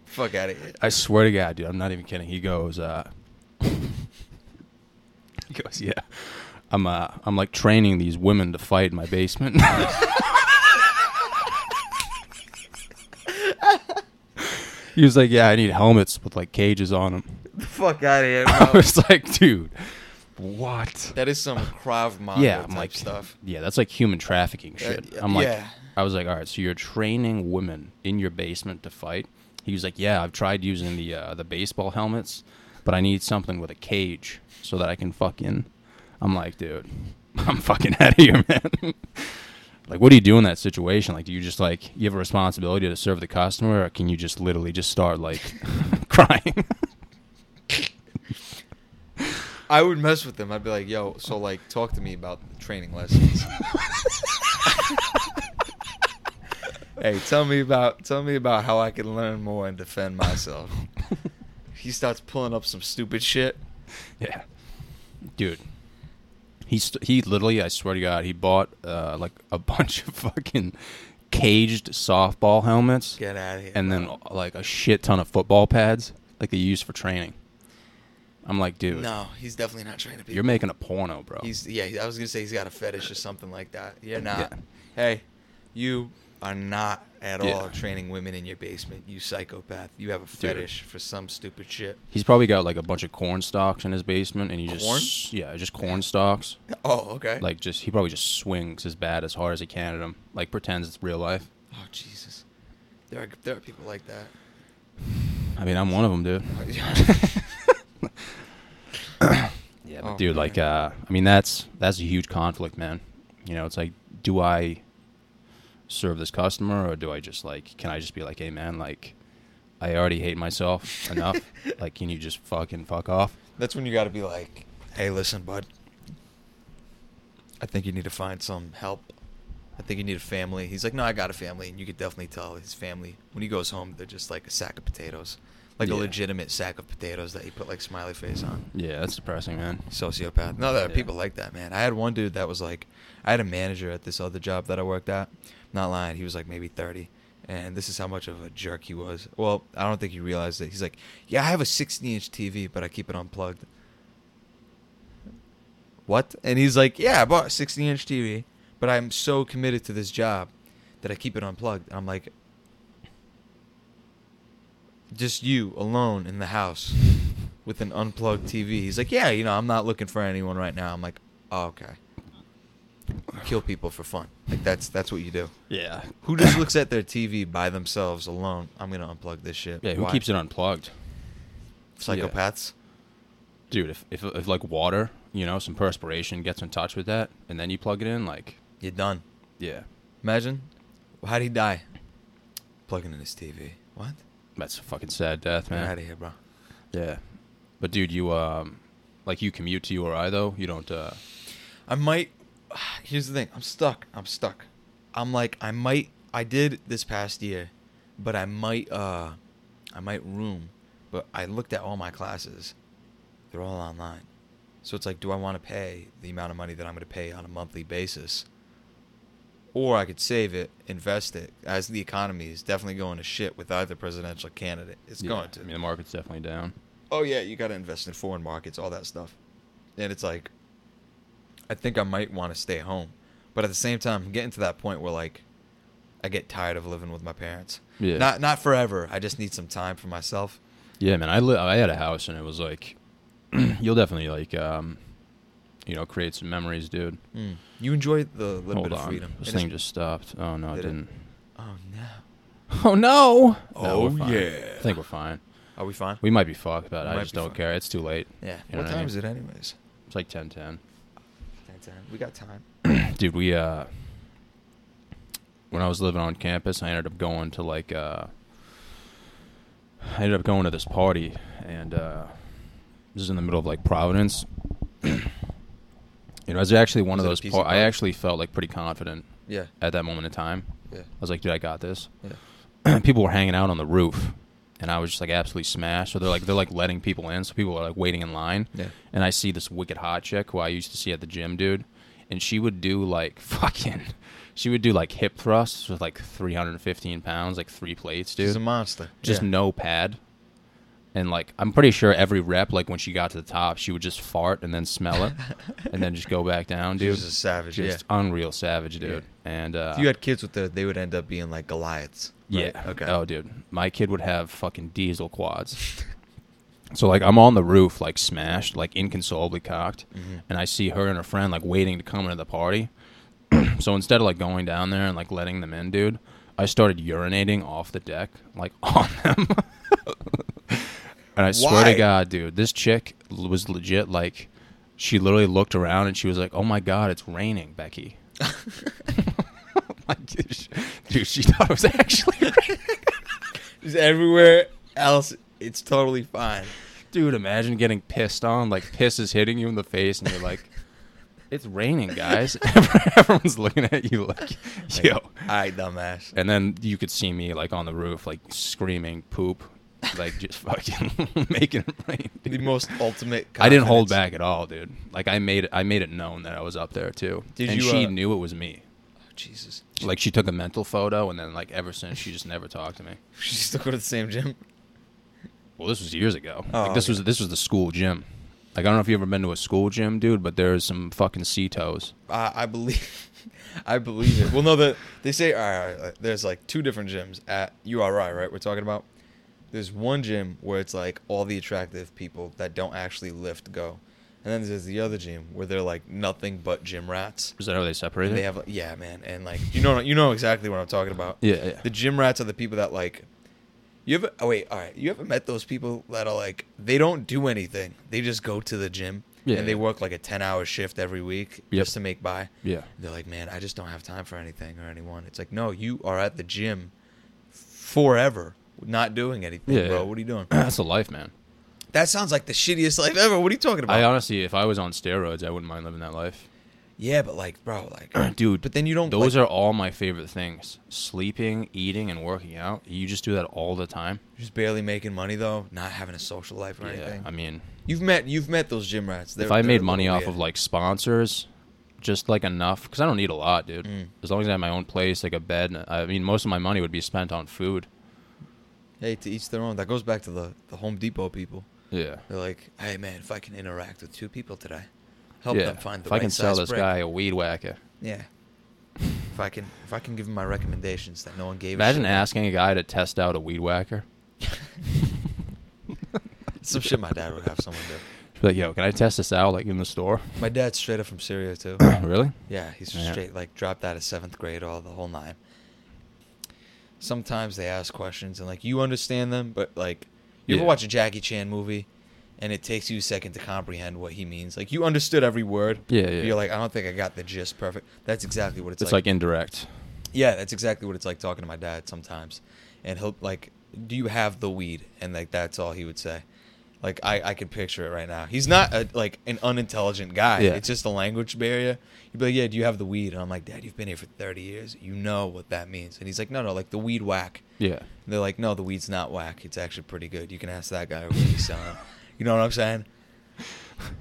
Fuck out of here. I swear to God, dude, I'm not even kidding. He goes, uh, [LAUGHS] he goes, yeah, I'm, uh, I'm like training these women to fight in my basement. [LAUGHS] he was like, yeah, I need helmets with like cages on them. The fuck out of here, [LAUGHS] bro. I was like, dude, what? that is some Krav Maga yeah, type I'm like, stuff. yeah, that's like human trafficking shit. Uh, I'm like, yeah. I was like, all right, so you're training women in your basement to fight. He was like, yeah, I've tried using the uh, the baseball helmets, but I need something with a cage so that I can fucking. I'm like, dude, [LAUGHS] I'm fucking out of here, [LAUGHS] man. like, what do you do in that situation? Like, do you just like you have a responsibility to serve the customer, or can you just literally just start like [LAUGHS] crying? I would mess with them. I'd be like, yo, so like, talk to me about the training lessons. Hey, tell me about tell me about how I can learn more and defend myself. [LAUGHS] he starts pulling up some stupid shit. Yeah, dude. He st- he literally, I swear to God, he bought uh, like a bunch of fucking caged softball helmets, Get out of here. and then like a shit ton of football pads, like they use for training. I'm like, dude, no, he's definitely not training people. you're making a porno, bro. He's yeah. I was gonna say he's got a fetish or something like that. You're not. Yeah. Hey, you are not at Yeah. all training women in your basement. You psychopath. You have a fetish for some stupid shit. He's probably got like a bunch of corn stalks in his basement, and he just Corn? yeah, just corn stalks. Oh, okay. Like just he probably just swings as bad as hard as he can at them, like pretends it's real life. oh Jesus. There are there are people like that. I mean, I'm one of them, dude. [LAUGHS] [COUGHS] Yeah, but Oh, dude, like, uh, I mean, that's that's a huge conflict, man. You know, it's like, do I serve this customer, or do I just like, can I just be like, hey, man, like, I already hate myself enough. [LAUGHS] like, can you just fucking fuck off? That's when you got to be like, hey, listen, bud. I think you need to find some help. I think you need a family. He's like, no, I got a family, and you could definitely tell his family when he goes home, they're just like a sack of potatoes, like Yeah. a legitimate sack of potatoes that he put like smiley face on. Yeah, that's depressing, man. Sociopath. No, there are Yeah. people like that, man. I had one dude that was like, I had a manager at this other job that I worked at. Not lying, he was like maybe thirty, and this is how much of a jerk he was. Well, I don't think he realized it. He's like, "Yeah, I have a 60-inch TV, but I keep it unplugged." What? And he's like, "Yeah, I bought a 60-inch TV, but I'm so committed to this job that I keep it unplugged." And I'm like, "Just you alone in the house with an unplugged TV." He's like, "Yeah, you know, I'm not looking for anyone right now." I'm like, "Oh, okay." Kill people for fun. Like that's that's what you do. Yeah. Who just looks at their TV by themselves alone? I'm gonna unplug this shit. Yeah. Who Why? keeps it unplugged? Psychopaths. Dude, if, if if like water, you know, some perspiration gets in touch with that, and then you plug it in, like, You're done. yeah, Imagine. How'd he die? Plugging in his TV. What? that's a fucking sad death, Get man. out of here, bro. Yeah, but dude, you um, like you commute to URI though. You don't. uh I might. [SIGHS] Here's the thing. I'm stuck. I'm stuck. I'm like I might. I did this past year, but I might. uh I might room. But I looked at all my classes. They're all online. So it's like, do I want to pay the amount of money that I'm going to pay on a monthly basis? Or I could save it, invest it, as the economy is definitely going to shit with either presidential candidate. It's yeah, going to. I mean, the market's definitely down. oh yeah, you got to invest in foreign markets, all that stuff. And it's like, I think I might want to stay home, but at the same time, I'm getting to that point where like, I get tired of living with my parents. Yeah. Not not forever. I just need some time for myself. Yeah, man. I li- I had a house, and it was like, [CLEARS THROAT] you'll definitely like, um, you know, create some memories, dude. Mm. You enjoy the little Hold bit of on, freedom. this It thing just stopped. Oh no, it Did it? didn't. Oh no. Oh no! Oh, No, yeah. I think we're fine. Are we fine? We might be fucked, but We I just don't fine. care. It's too late. Yeah. You know what what I time mean? is it, anyways? It's like 10 10. 10, We got time. [CLEARS THROAT] Dude, we, uh, when I was living on campus, I ended up going to like, uh, I ended up going to this party, and, uh, this is in the middle of like Providence. [CLEARS THROAT] you know, it was actually one Was of those, par- I actually felt like pretty confident Yeah. at that moment in time. Yeah. I was like, dude, I got this. Yeah. [CLEARS THROAT] people were hanging out on the roof, and I was just like absolutely smashed. So they're like they're like letting people in, so people are like waiting in line. Yeah. And I see this wicked hot chick who I used to see at the gym, dude, and she would do like [LAUGHS] fucking, she would do like hip thrusts with like 315 pounds, like three plates, dude. She's a monster. just yeah. no pad. And like I'm pretty sure every rep, like when she got to the top, she would just fart and then smell it, [LAUGHS] and then just go back down, dude. was a savage. just yeah. unreal savage, dude. And uh, If you had kids with the, they would end up being like Goliaths. Right? Yeah. Okay. Oh, dude, my kid would have fucking diesel quads. [LAUGHS] so like, I'm on the roof, like smashed, like inconsolably cocked, Mhm. and I see her and her friend like waiting to come into the party. [CLEARS THROAT] so instead of like going down there and like letting them in, dude, I started urinating off the deck, like [LAUGHS] on them. and I swear to God, dude, this chick was legit. Like, she literally looked around and she was like, "Oh my God, it's raining, Becky." [LAUGHS] Like, [LAUGHS] dude, she- thought it was actually. [LAUGHS] Just everywhere else, it's totally fine. Dude, imagine getting pissed on. Like, piss is hitting you in the face, and you're like, it's raining, guys. [LAUGHS] Everyone's looking at you like, yo. All right, dumbass. And then you could see me, like, on the roof, like, screaming poop, like, just fucking making it rain. The most ultimate. I didn't hold back at all, dude. Like, I made it, I made it known that I was up there, too. Did and you, she uh, knew it was me. Jesus. Like, she took a mental photo, and then, like, ever since, she just never talked to me. [LAUGHS] She still go to the same gym. Well, this was years ago. Oh, like, this okay. was this was the school gym. Like I don't know if you ever been to a school gym, dude, but there's some fucking sea toes. I, I believe. [LAUGHS] I believe it. Well, no, the they say all right, all right, there's like two different gyms at URI, right? We're talking about. There's one gym where it's like all the attractive people that don't actually lift go, and then there's the other gym where they're like nothing but gym rats. Is that how they separate And it? they have like, yeah, man, and like you know you know exactly what I'm talking about. yeah, yeah. The gym rats are the people that like. You ever? Oh wait, all right. You ever met those people that are like they don't do anything. They just go to the gym Yeah. and they work like a ten hour shift every week Yep. just to make by. yeah. They're like, man, I just don't have time for anything or anyone. It's like, no, you are at the gym forever, not doing anything, Yeah, bro. yeah. What are you doing? [CLEARS THROAT] That's the life, man. That sounds like the shittiest life ever. What are you talking about? I honestly, if I was on steroids, I wouldn't mind living that life. yeah, but like, bro, like, [CLEARS THROAT] Dude, but then you don't. Those like, are all my favorite things: sleeping, eating, and working out. You just do that all the time. just barely making money though, not having a social life or Yeah, anything. I mean, you've met, you've met those gym rats. They're, if I made money off weird. of like sponsors, just like enough because I don't need a lot, dude. Mm. As long as I have my own place, like a bed. I mean, most of my money would be spent on food. Hey, to each their own. That goes back to the the Home Depot people. Yeah. They're like, hey man, if I can interact with two people today, help yeah. them find the if right I can sell this brick. guy a weed whacker. Yeah. if I can, if I can give him my recommendations that no one gave. Imagine a asking a guy to test out a weed whacker. [LAUGHS] some shit. My dad would have someone do. Be like, yo, can I test this out like in the store? My dad's straight up from Syria too. [COUGHS] really? Yeah, he's Yeah. straight like dropped out of seventh grade, all the whole nine. Sometimes they ask questions and like you understand them, but like you ever watch a Jackie Chan movie and it takes you a second to comprehend what he means. Like you understood every word. Yeah, yeah. You're like, I don't think I got the gist perfect. That's exactly what it's, like. It's, like, indirect. Yeah, that's exactly what it's like talking to my dad sometimes. And he'll like, "Do you have the weed?" And like that's all he would say. Like I, I could picture it right now. He's not a, like an unintelligent guy. Yeah. It's just a language barrier. He'd be like, "Yeah, do you have the weed?" And I'm like, "Dad, you've been here for 30 years. You know what that means." And he's like, "No, no, like the weed whack." Yeah. And they're like, "No, the weed's not whack. It's actually pretty good. You can ask that guy what he's selling." [LAUGHS] You know what I'm saying?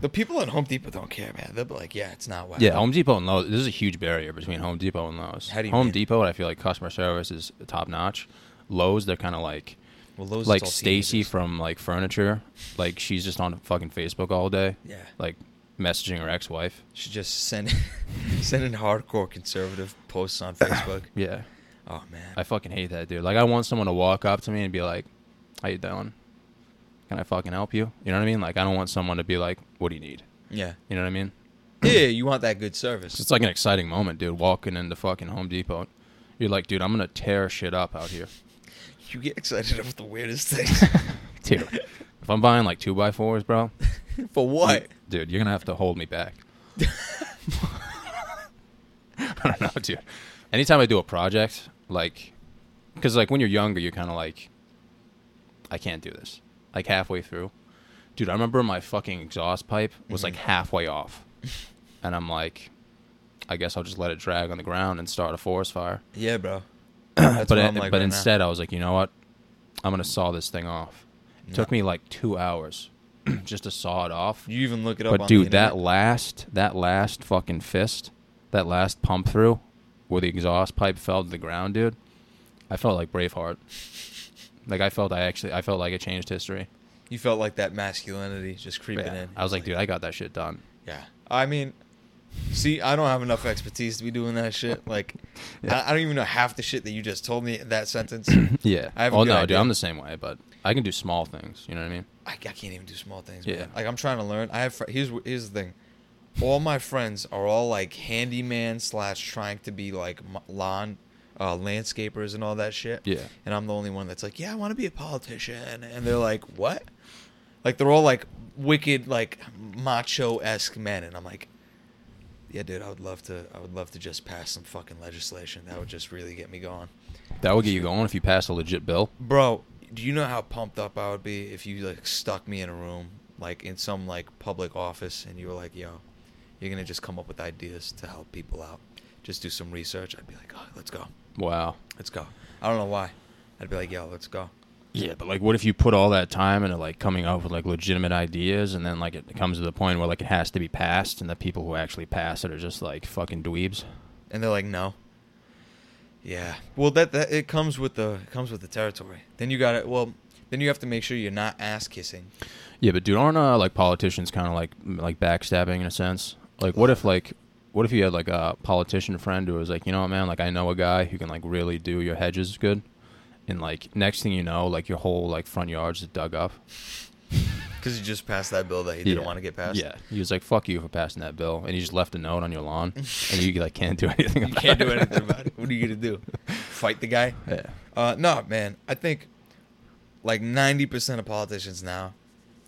The people at Home Depot don't care, man. They'll be like, "Yeah, it's not whack." Yeah, Home Depot and Lowe's. This is a huge barrier between Home Depot and Lowe's. How do you Home mean? Depot, I feel like customer service is top notch. Lowe's, they're kind of like Well, those like Stacy from like furniture. Like she's just on fucking Facebook all day, Yeah. like messaging her ex-wife. She just send [LAUGHS] sending hardcore conservative posts on Facebook. [COUGHS] Yeah, Oh man. I fucking hate that dude. Like I want someone to walk up to me and be like, "How you doing? Can I fucking help you?" You know what I mean? Like I don't want someone to be like, "What do you need?" yeah. You know what I mean? [COUGHS] Yeah, you want that good service. It's like an exciting moment, dude. Walking into fucking Home Depot, you're like, "Dude, I'm gonna tear shit up out here." You get excited about the weirdest [LAUGHS] things. Dude, if I'm buying like two by fours, bro, [LAUGHS] For what? dude, you're gonna have to hold me back. [LAUGHS] I don't know, dude. Anytime I do a project, like, because like when you're younger, you're kind of like, I can't do this. Like halfway through, dude. I remember my fucking exhaust pipe was like Mhm. halfway off, and I'm like, I guess I'll just let it drag on the ground and start a forest fire. Yeah, bro. But I'm like but right now. instead, I was like, you know what? I'm gonna saw this thing off. It took me like two hours [CLEARS THROAT] just to saw it off. You even look it up. But on dude, that last that last fucking fist, that last pump through, where the exhaust pipe fell to the ground, dude, I felt like Braveheart. Like I felt I actually I felt like it changed history. you felt like that masculinity just creeping Yeah. in. I was like, dude, I got that shit done. Yeah. I mean, see, I don't have enough expertise to be doing that shit. Like, Yeah. I, I don't even know half the shit that you just told me in that sentence. [CLEARS THROAT] Yeah. I have oh no, idea. dude, I'm the same way, but I can do small things. You know what I mean? I, I can't even do small things. Yeah. Man. Like I'm trying to learn. I have fr- here's here's the thing. All my friends are all like handyman slash trying to be like lawn uh, landscapers and all that shit. Yeah. And I'm the only one that's like, yeah, I want to be a politician. And they're like, what? Like they're all like wicked, like macho esque men. And I'm like, yeah, dude, I would love to. I would love to just pass some fucking legislation. That would just really get me going. That would get you going if you pass a legit bill. Bro, do you know how pumped up I would be if you like stuck me in a room, like in some like public office, and you were like, "Yo, you're gonna just come up with ideas to help people out. Just do some research." I'd be like, "Oh, let's go, Wow. let's go." I don't know why. I'd be like, "Yo, let's go." Yeah, but like, what if you put all that time into like coming up with like legitimate ideas, and then like it comes to the point where like it has to be passed, and the people who actually pass it are just like fucking dweebs. And they're like, "No." Yeah. Well, that that it comes with the it comes with the territory. Then you got to well, then you have to make sure you're not ass kissing. Yeah, but dude, aren't uh, like politicians kind of like like backstabbing in a sense? Like, what if like what if you had like a politician friend who was like, you know what, man, like I know a guy who can like really do your hedges good, and like next thing you know, like your whole like front yard's dug up. [LAUGHS] Because you just passed that bill that he didn't Yeah. want to get passed. Yeah, he was like, "Fuck you for passing that bill," and he just left a note on your lawn, [LAUGHS] and you like can't do anything. You About can't do it. anything about it. What are you gonna do? [LAUGHS] Fight the guy? Yeah. Uh, no, man. I think like ninety percent of politicians now,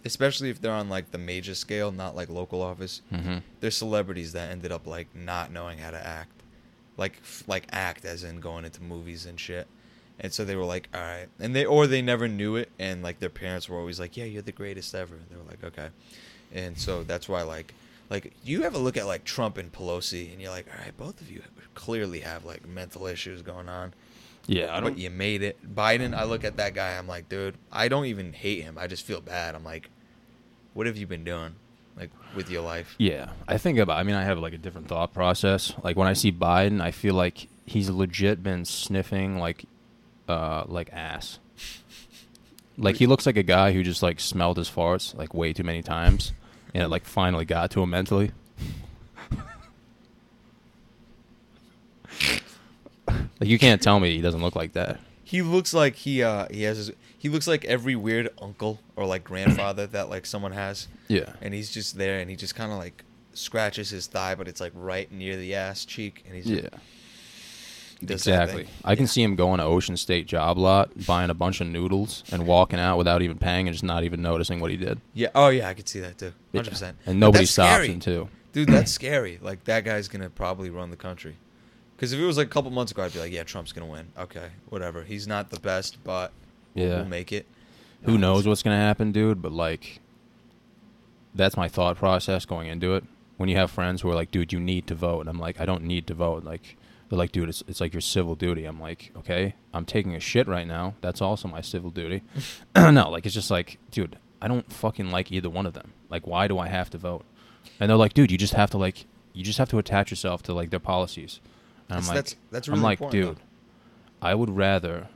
especially if they're on like the major scale, not like local office, Mm-hmm. they're celebrities that ended up like not knowing how to act, like f- like act as in going into movies and shit. And so they were like, all right, and they or they never knew it, and like their parents were always like, yeah, you're the greatest ever. They were like, okay, and so that's why like. Like you ever look at like Trump and Pelosi, and you're like, all right, both of you clearly have like mental issues going on Yeah, I but don't. you made it. Biden, I look at that guy, I'm like, dude, I don't even hate him. I just feel bad. I'm like, what have you been doing? like with your life. Yeah, I think about. I mean, I have like a different thought process. Like when I see Biden, I feel like he's legit been sniffing like, uh, like ass. [LAUGHS] Like he looks like a guy who just like smelled his farts like way too many times, and it like finally got to him mentally. [LAUGHS] like you can't tell me he doesn't look like that. He looks like he uh he has his, he looks like every weird uncle or like grandfather that like someone has, Yeah. and he's just there and he just kind of like scratches his thigh, but it's like right near the ass cheek, and he's Yeah. that Exactly. I can see him going to Ocean State Job Lot, buying a bunch of noodles, and walking out without even paying and just not even noticing what he did. Yeah. Oh yeah, I could see that too. Hundred percent. And nobody stops scary. him too. Dude, that's scary. Like that guy's gonna probably run the country. Because if it was like a couple months ago, I'd be like, yeah, Trump's gonna win. Okay, whatever. He's not the best, but Yeah. we'll make it. Who No, knows what's gonna happen, dude? But like, that's my thought process going into it. When you have friends who are like, "Dude, you need to vote," and I'm like, "I don't need to vote." Like, they're like, "Dude, it's it's like your civil duty." I'm like, "Okay, I'm taking a shit right now. That's also my civil duty." [LAUGHS] [CLEARS THROAT] no, like it's just like, dude, I don't fucking like either one of them. Like, why do I have to vote? And they're like, "Dude, you just have to like, you just have to attach yourself to like their policies." And I'm like, that's- that's really I'm like, important, dude, I would rather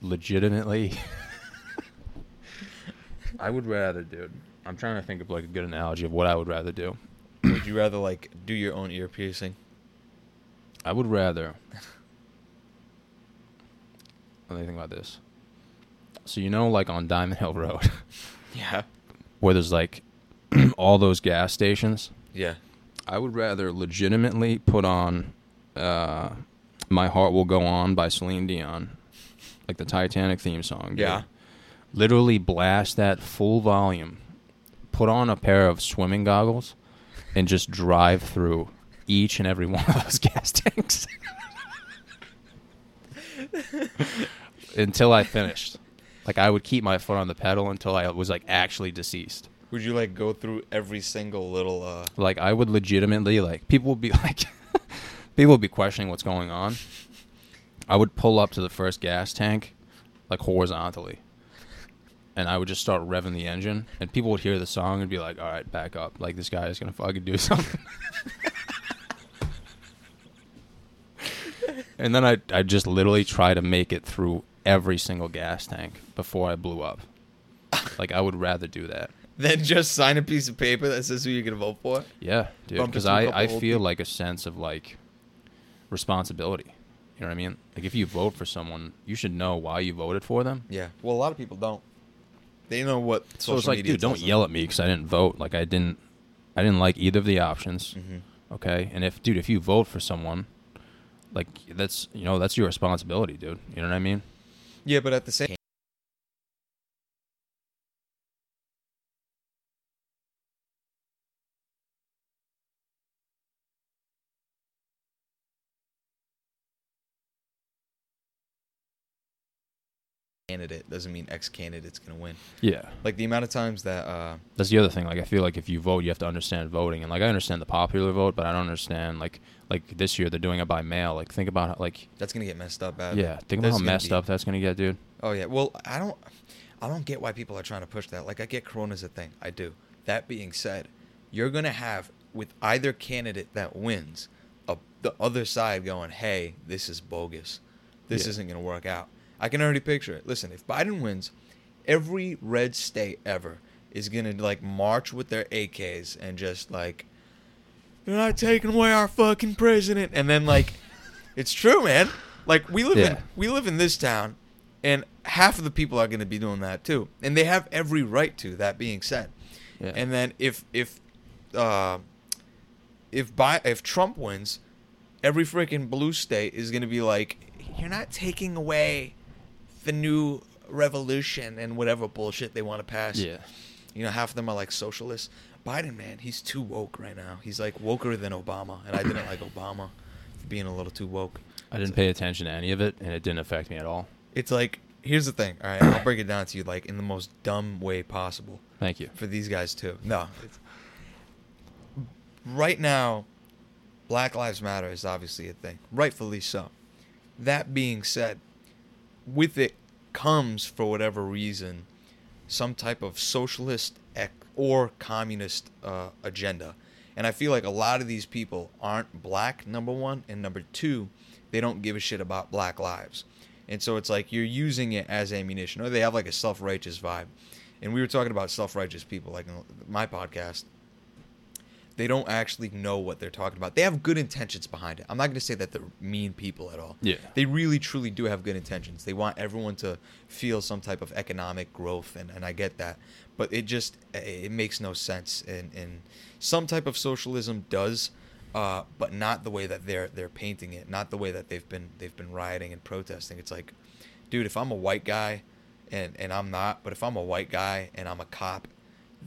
legitimately. [LAUGHS] I would rather, dude. I'm trying to think of like a good analogy of what I would rather do. Would you rather like do your own ear piercing? I would rather. Let me think about this. So you know, like on Diamond Hill Road, [LAUGHS] Yeah. where there's like [CLEARS THROAT] all those gas stations. Yeah. I would rather legitimately put on uh, "My Heart Will Go On" by Celine Dion, like the Titanic theme song. dude. Yeah. Literally blast that full volume, put on a pair of swimming goggles, and just drive through each and every [LAUGHS] one of those gas tanks until I finished. Like I would keep my foot on the pedal until I was like actually deceased. Would you like go through every single little uh Like I would legitimately like people would be [LAUGHS] like people would be questioning what's going on. I would pull up to the first gas tank like horizontally. And I would just start revving the engine and people would hear the song and be like, "All right, back up. Like this guy is going to fucking do [LAUGHS] something." And then I I just literally try to make it through every single gas tank before I blew up. [LAUGHS] Like I would rather do that. then just sign a piece of paper that says who you're gonna vote for? Yeah, dude. Because I, I feel people. like a sense of like responsibility. You know what I mean? Like if you vote for someone, you should know why you voted for them. Yeah. Well, a lot of people don't. They know what So it's like, media dude, don't them. yell at me because I didn't vote. Like I didn't, I didn't like either of the options. Mhm. Okay, and if dude, if you vote for someone, like that's you know that's your responsibility, dude. You know what I mean? Yeah, but at the same candidate doesn't mean X candidate's gonna win. Yeah. Like the amount of times that uh That's the other thing. Like I feel like if you vote, you have to understand voting, and like I understand the popular vote, but I don't understand like like this year they're doing it by mail. Like think about how, like that's gonna get messed up bad. yeah, think about how messed be- up that's gonna get, dude. Oh yeah. Well, I don't I don't get why people are trying to push that. Like I get corona's a thing. I do. That being said, you're to have with either candidate that wins, a, the other side going, "Hey, this is bogus. This Yeah. isn't to work out." I can already picture it. Listen, if Biden wins, every red state ever is going to like march with their AKs and just like they're not taking away our fucking president and then like [LAUGHS] it's true, man. Like we live in we live in this town, and half of the people are going to be doing that too, and they have every right to. That being said, Yeah. and then if if uh, if by if Trump wins, every freaking blue state is going to be like, you're not taking away the new revolution and whatever bullshit they want to pass. yeah. You know, half of them are like socialists. Biden, man, he's too woke right now. He's like woker than Obama, and I didn't like Obama for being a little too woke. I didn't pay attention to any of it, and it didn't affect me at all. It's like here's the thing. All right, I'll break it down to you like in the most dumb way possible Thank you. for these guys too. No, right now, Black Lives Matter is obviously a thing, rightfully so. That being said, with it comes for whatever reason some type of socialist ec- or communist uh, agenda. And I feel like a lot of these people aren't black, number one, and number two, they don't give a shit about black lives. And so it's like you're using it as ammunition, or they have like a self righteous vibe. And we were talking about self righteous people, like my podcast. They don't actually know what they're talking about. They have good intentions behind it. I'm not going to say that they're mean people at all. Yeah. They really, truly do have good intentions. They want everyone to feel some type of economic growth, and, and I get that. But it just it makes no sense. And, and some type of socialism does, uh, but not the way that they're they're painting it. Not the way that they've been they've been rioting and protesting. It's like, dude, if I'm a white guy, and and I'm not, but if I'm a white guy and I'm a cop,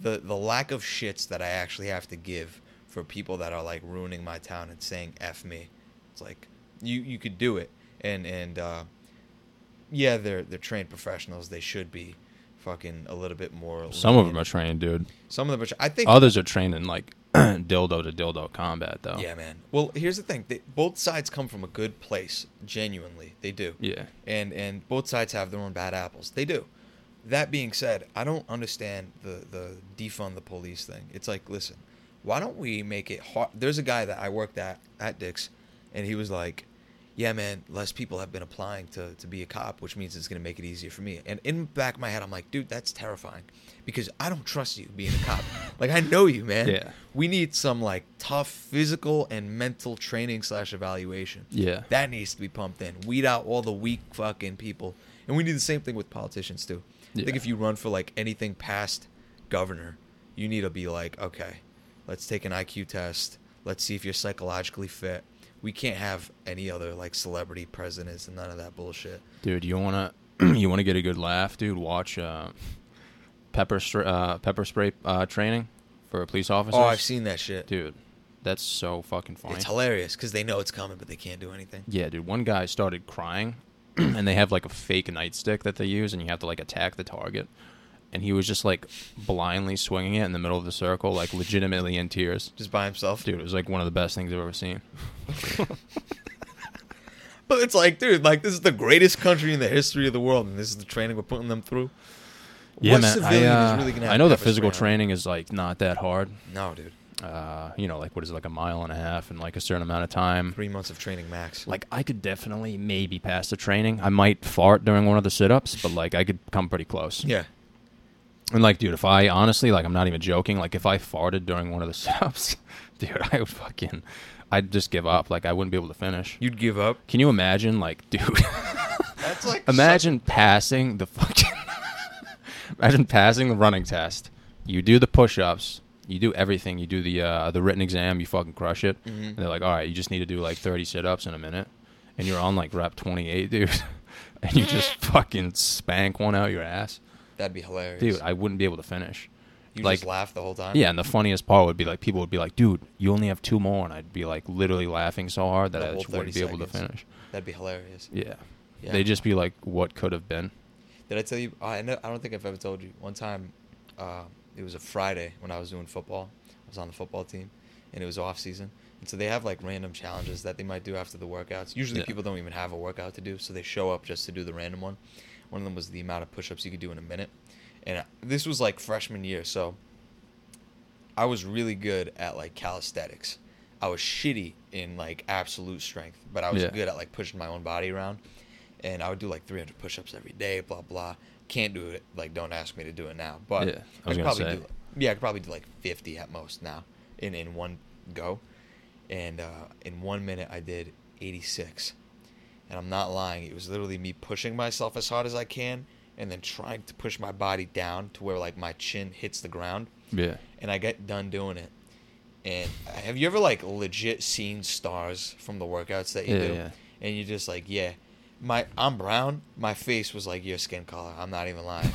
the the lack of shits that I actually have to give for people that are like ruining my town and saying f me, it's like you you could do it, and and uh, yeah, they're they're trained professionals. They should be fucking a little bit more. Some of them are trained, dude. Some of them are. I think Others are trained in like [CLEARS THROAT] dildo to dildo combat, though. Yeah, man. Well, here's the thing: they, both sides come from a good place. Genuinely, they do. Yeah. And and both sides have their own bad apples. They do. That being said, I don't understand the the defund the police thing. It's like, listen, why don't we make it hard? There's a guy that I worked at at Dick's, and he was like, "Yeah, man, less people have been applying to to be a cop, which means it's gonna make it easier for me." And in the back of my head, I'm like, "Dude, that's terrifying." Because I don't trust you being a cop. [LAUGHS] like I know you, man. Yeah. We need some like tough physical and mental training slash evaluation. Yeah. That needs to be pumped in. Weed out all the weak fucking people. And we need the same thing with politicians too. I think if you run for like anything past governor, you need to be like, okay, let's take an IQ test. Let's see if you're psychologically fit. We can't have any other like celebrity presidents and none of that bullshit. Dude, you wanna [CLEARS THROAT] you wanna get a good laugh, dude? Watch uh, pepper uh, pepper spray uh, training for a police officers. Oh, I've seen that shit. Dude, that's so fucking funny. It's hilarious because they know it's coming, but they can't do anything. Yeah, dude. One guy started crying, [CLEARS THROAT] and they have like a fake nightstick that they use, and you have to like attack the target. And he was just like blindly swinging it in the middle of the circle, like legitimately in tears. Just by himself. Dude, it was like one of the best things I've ever seen. [LAUGHS] But it's like, dude, like this is the greatest country in the history of the world, and this is the training we're putting them through. Yeah, what man. I, civilian is uh, really gonna I know the physical on training is like not that hard. No, dude. Uh, you know, like what is it, like a mile and a half in like a certain amount of time. Three months of training max. Like I could definitely maybe pass the training. I might fart during one of the sit-ups, but like I could come pretty close. yeah. And like, dude, if I honestly, like, I'm not even joking. Like, if I farted during one of the [LAUGHS] sit-ups, dude, I would fucking, I'd just give up. Like, I wouldn't be able to finish. You'd give up. Can you imagine, like, [LAUGHS] dude? That's like imagine passing the fucking. [LAUGHS] imagine passing the running test. You do the push-ups. You do everything. You do the uh, the written exam. You fucking crush it. Mhm. And they're like, all right, you just need to do like 30 sit-ups in a minute, and you're on like rep 28, dude, [LAUGHS] and you just fucking spank one out your ass, That'd be hilarious, dude. I wouldn't be able to finish. You like- just laugh the whole time. Yeah, and the funniest part would be like people would be like, "Dude, you only have two more," and I'd be like literally laughing so hard that The I just wouldn't be 30 able to finish. that'd be hilarious. Yeah. Yeah. they'd just be like, "What could have been?" Did I tell you? I know, I don't think I've ever told you. One time, uh, it was a Friday when I was doing football. I was on the football team, and it was off season. And so they have like random challenges that they might do after the workouts. Usually Yeah. people don't even have a workout to do, so they show up just to do the random one. One of them was the amount of push-ups you could do in a minute, and this was like freshman year, so I was really good at like calisthenics. I was shitty in like absolute strength, but I was Yeah. good at like pushing my own body around. And I would do like 300 push-ups every day, blah blah. Can't do it. Like, don't ask me to do it now. But Yeah, I I, could probably say. do. Yeah, I could probably do like 50 at most now in in one go. And uh, in one minute, I did 86. And I'm not lying. It was literally me pushing myself as hard as I can, and then trying to push my body down to where like my chin hits the ground Yeah. and I get done doing it. And have you ever like legit seen stars from the workouts that you Yeah, do? yeah. And you're just like, yeah, my I'm brown. My face was like your skin color. I'm not even lying.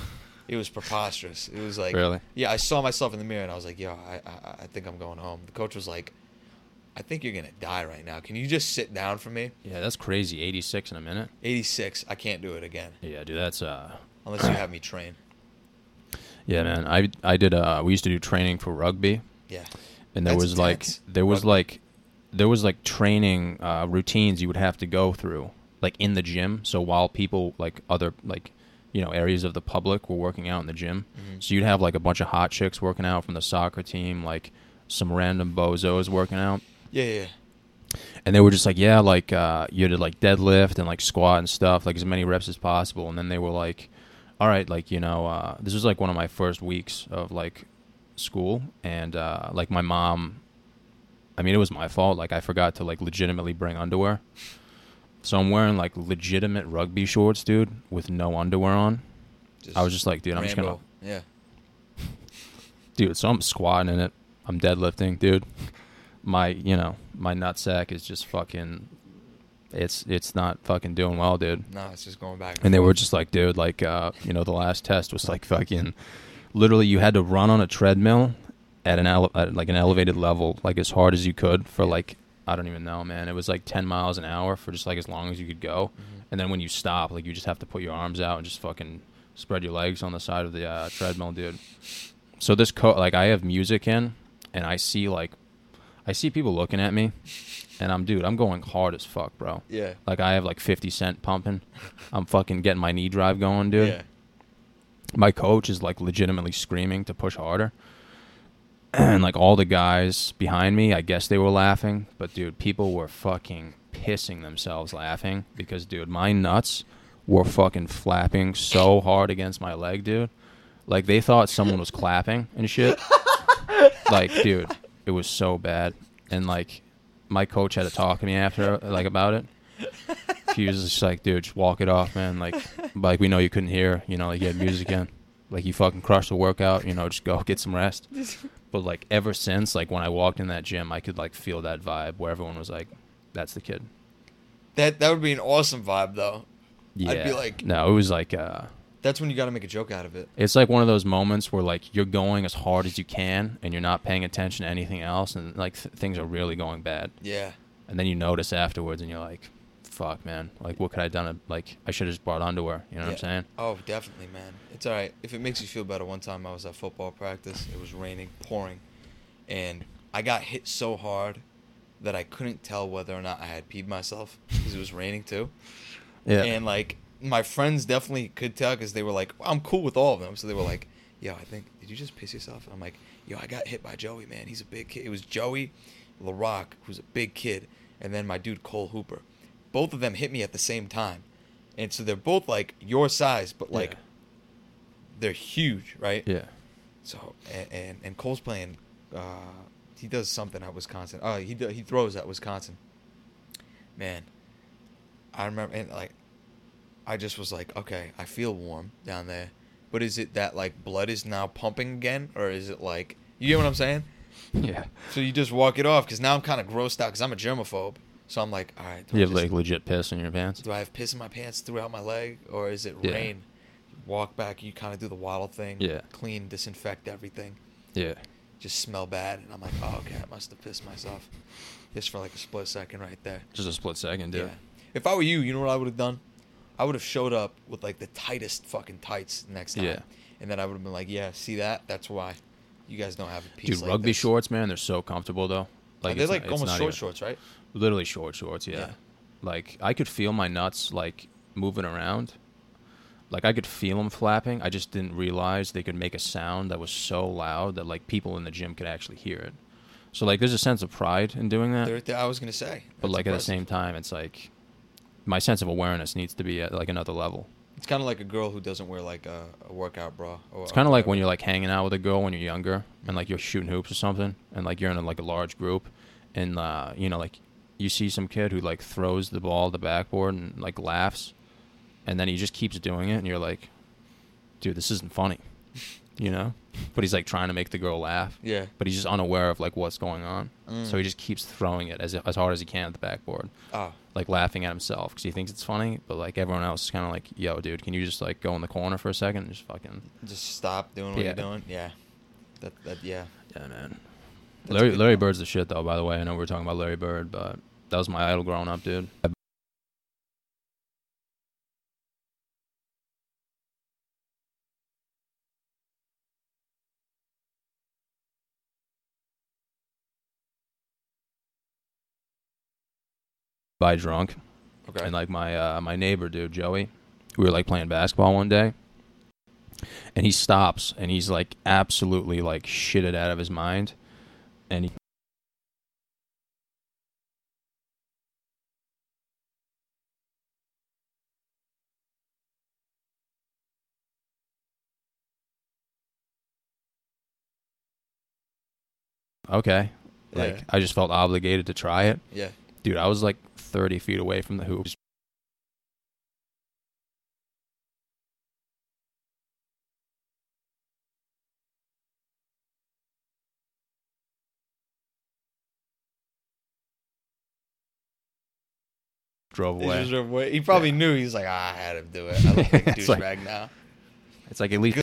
it was preposterous. It was like, Really? yeah. I saw myself in the mirror and I was like, yo, I, I I think I'm going home. The coach was like, I think you're gonna die right now. Can you just sit down for me? Yeah, that's crazy. 86 in a minute. 86. I can't do it again Yeah, dude, that's uh. [CLEARS THROAT] unless you have me train. Yeah, man. I I did uh. We used to do training for rugby, Yeah. and there That's was like there was Rugby. like there was like training uh, routines you would have to go through like in the gym so while people like other like you know areas of the public were working out in the gym. Mhm. So you'd have like a bunch of hot chicks working out from the soccer team, like some random bozos working out. Yeah, yeah. and they were just like, yeah, like uh, you had to like deadlift and like squat and stuff, like as many reps as possible. And then they were like, all right, like you know, uh, this was like one of my first weeks of like school, and uh, like my mom, I mean, it was my fault. Like I forgot to like legitimately bring underwear, so I'm wearing like legitimate rugby shorts, dude, with no underwear on. I was just like, dude, I'm just gonna, Yeah. [LAUGHS] dude. So I'm squatting in it. I'm deadlifting, dude. My, you know, my nutsack is just fucking. It's it's not fucking doing well, dude. No, it's just going back. And they were just like, dude, like, uh, you know, the last test was like fucking. Literally, you had to run on a treadmill at an ele- at like an elevated level, like as hard as you could for like I don't even know, man. It was like ten miles an hour for just like as long as you could go. Mhm. And then when you stop, like you just have to put your arms out and just fucking spread your legs on the side of the uh, treadmill, dude. So this co- like I have music in, and I see like, I see people looking at me, and I'm dude, I'm going hard as fuck, bro. Yeah. Like I have like 50 cent pumping. I'm fucking getting my knee drive going, dude. Yeah. My coach is like legitimately screaming to push harder. [CLEARS THROAT] And like all the guys behind me, I guess they were laughing, but dude, people were fucking pissing themselves laughing because dude, my nuts were fucking flapping so hard against my leg, dude. Like they thought someone was clapping and shit. [LAUGHS] like, dude, it was so bad. And like my coach had to talk to me after like about it. He was just like, dude, just walk it off, man. Like like we know you couldn't hear, you know, like you had music in. Like you fucking crushed the workout, you know, just go get some rest. [LAUGHS] But like ever since, like when I walked in that gym, I could like feel that vibe where everyone was like, "That's the kid." That that would be an awesome vibe though. Yeah. I'd be like- no, it was like, uh, That's when you got to make a joke out of it. it's like one of those moments where like you're going as hard as you can and you're not paying attention to anything else, and like th- things are really going bad, Yeah. and then you notice afterwards, and you're like, "Fuck, man! Like, what could I have done? Like, I should have just brought underwear." You know what I'm saying? Oh, definitely, man. It's all right. If it makes you feel better, one time I was at football practice. It was raining, pouring, and I got hit so hard that I couldn't tell whether or not I had peed myself because it was raining too. Yeah. And like my friends definitely could tell because they were like, I'm cool with all of them. So they were like, Yo, I think did you just piss yourself? I'm like, Yo, I got hit by Joey, man. He's a big kid. It was Joey, LaRock, who's a big kid, and then my dude Cole Hooper. Both of them hit me at the same time, and so they're both like your size, but like Yeah. they're huge, right? yeah. So and and, and Cole's playing. Uh, he does something at Wisconsin. Oh, he he throws at Wisconsin. Man, I remember and like, I just was like, okay, I feel warm down there, but is it that like blood is now pumping again, or is it like you get what I'm saying? [LAUGHS] Yeah. So you just walk it off because now I'm kind of grossed out because I'm a germaphobe. So I'm like, all right, do, You I have just- like legit piss in your pants. do I have piss in my pants throughout my leg, or is it Yeah. rain? Walk back, you kind of do the waddle thing. Yeah. Clean, disinfect everything Yeah. just smell bad, and I'm like, oh, okay, I must have pissed myself. Just for like a split second right there. Just a split second, dude. Yeah. If I were you, you know what I would have done? I would have showed up with like the tightest fucking tights next time. Yeah. And then I would have been like, yeah, see that? That's why you guys don't have a piece Dude, like rugby this. shorts, man, they're so comfortable though. Like, Like they're like not- almost short even- shorts, right? Literally short shorts, yeah. Yeah. Like I could feel my nuts like moving around. Like I could feel them flapping. I just didn't realize they could make a sound that was so loud that like people in the gym could actually hear it. So like there's a sense of pride in doing that. They're- I was gonna say. but That's like at the same time it's like my sense of awareness needs to be at like another level. it's kind of like a girl who doesn't wear like a, a workout bra. Or It's kind of like when you're like hanging out with a girl when you're younger and like you're shooting hoops or something and like you're in a, like a large group and uh, you know like you see some kid who like throws the ball at the backboard and like laughs and then he just keeps doing it and you're like dude this isn't funny you know but he's like trying to make the girl laugh Yeah. but he's just unaware of like what's going on so Mm. he just keeps throwing it as as hard as he can at the backboard Oh. like laughing at himself because he thinks it's funny but like everyone else is kind of like yo dude can you just like go in the corner for a second and just fucking Just stop doing what Yeah. you're doing. Yeah. That that yeah. yeah man That's Larry Larry though. Bird's the shit though. By the way, I know we're talking about Larry Bird, but that was my idol growing up, dude. By drunk, Okay. and like my uh, my neighbor, dude, Joey, we were like playing basketball one day, and he stops and he's like absolutely like shitted out of his mind and he okay like Yeah. i just felt obligated to try it Yeah. dude i was like 30 feet away from the hoops drove away just drove away. He probably knew. He's like, ah, I had him do it. I look like a [LAUGHS] It's like- now. it's like at least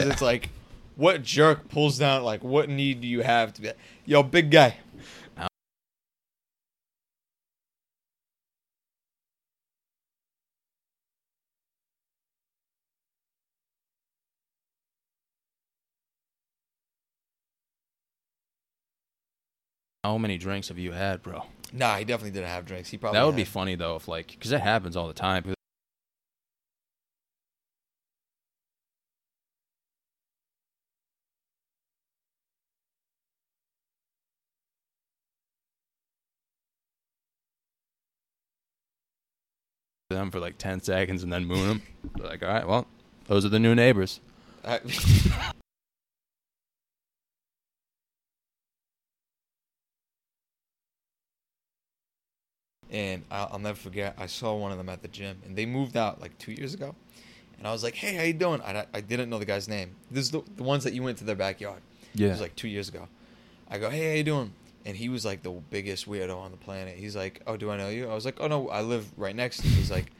Because it's like, what jerk pulls down? Like, what need do you have to be? Like, Yo, big guy. how many drinks have you had bro Nah, he definitely didn't have drinks. He probably that would be funny though if like because it happens all the time them for like 10 seconds and then moon them like all right well those are the new neighbors I- [LAUGHS] and I'll, I'll never forget. I saw one of them at the gym, and they moved out like two years ago. And I was like, "Hey, how you doing?" I, I didn't know the guy's name. This is the, the ones that you went to their backyard. Yeah. It was like two years ago. I go, "Hey, how you doing?" And he was like the biggest weirdo on the planet. He's like, "Oh, do I know you?" I was like, "Oh no, I live right next to you." He's like,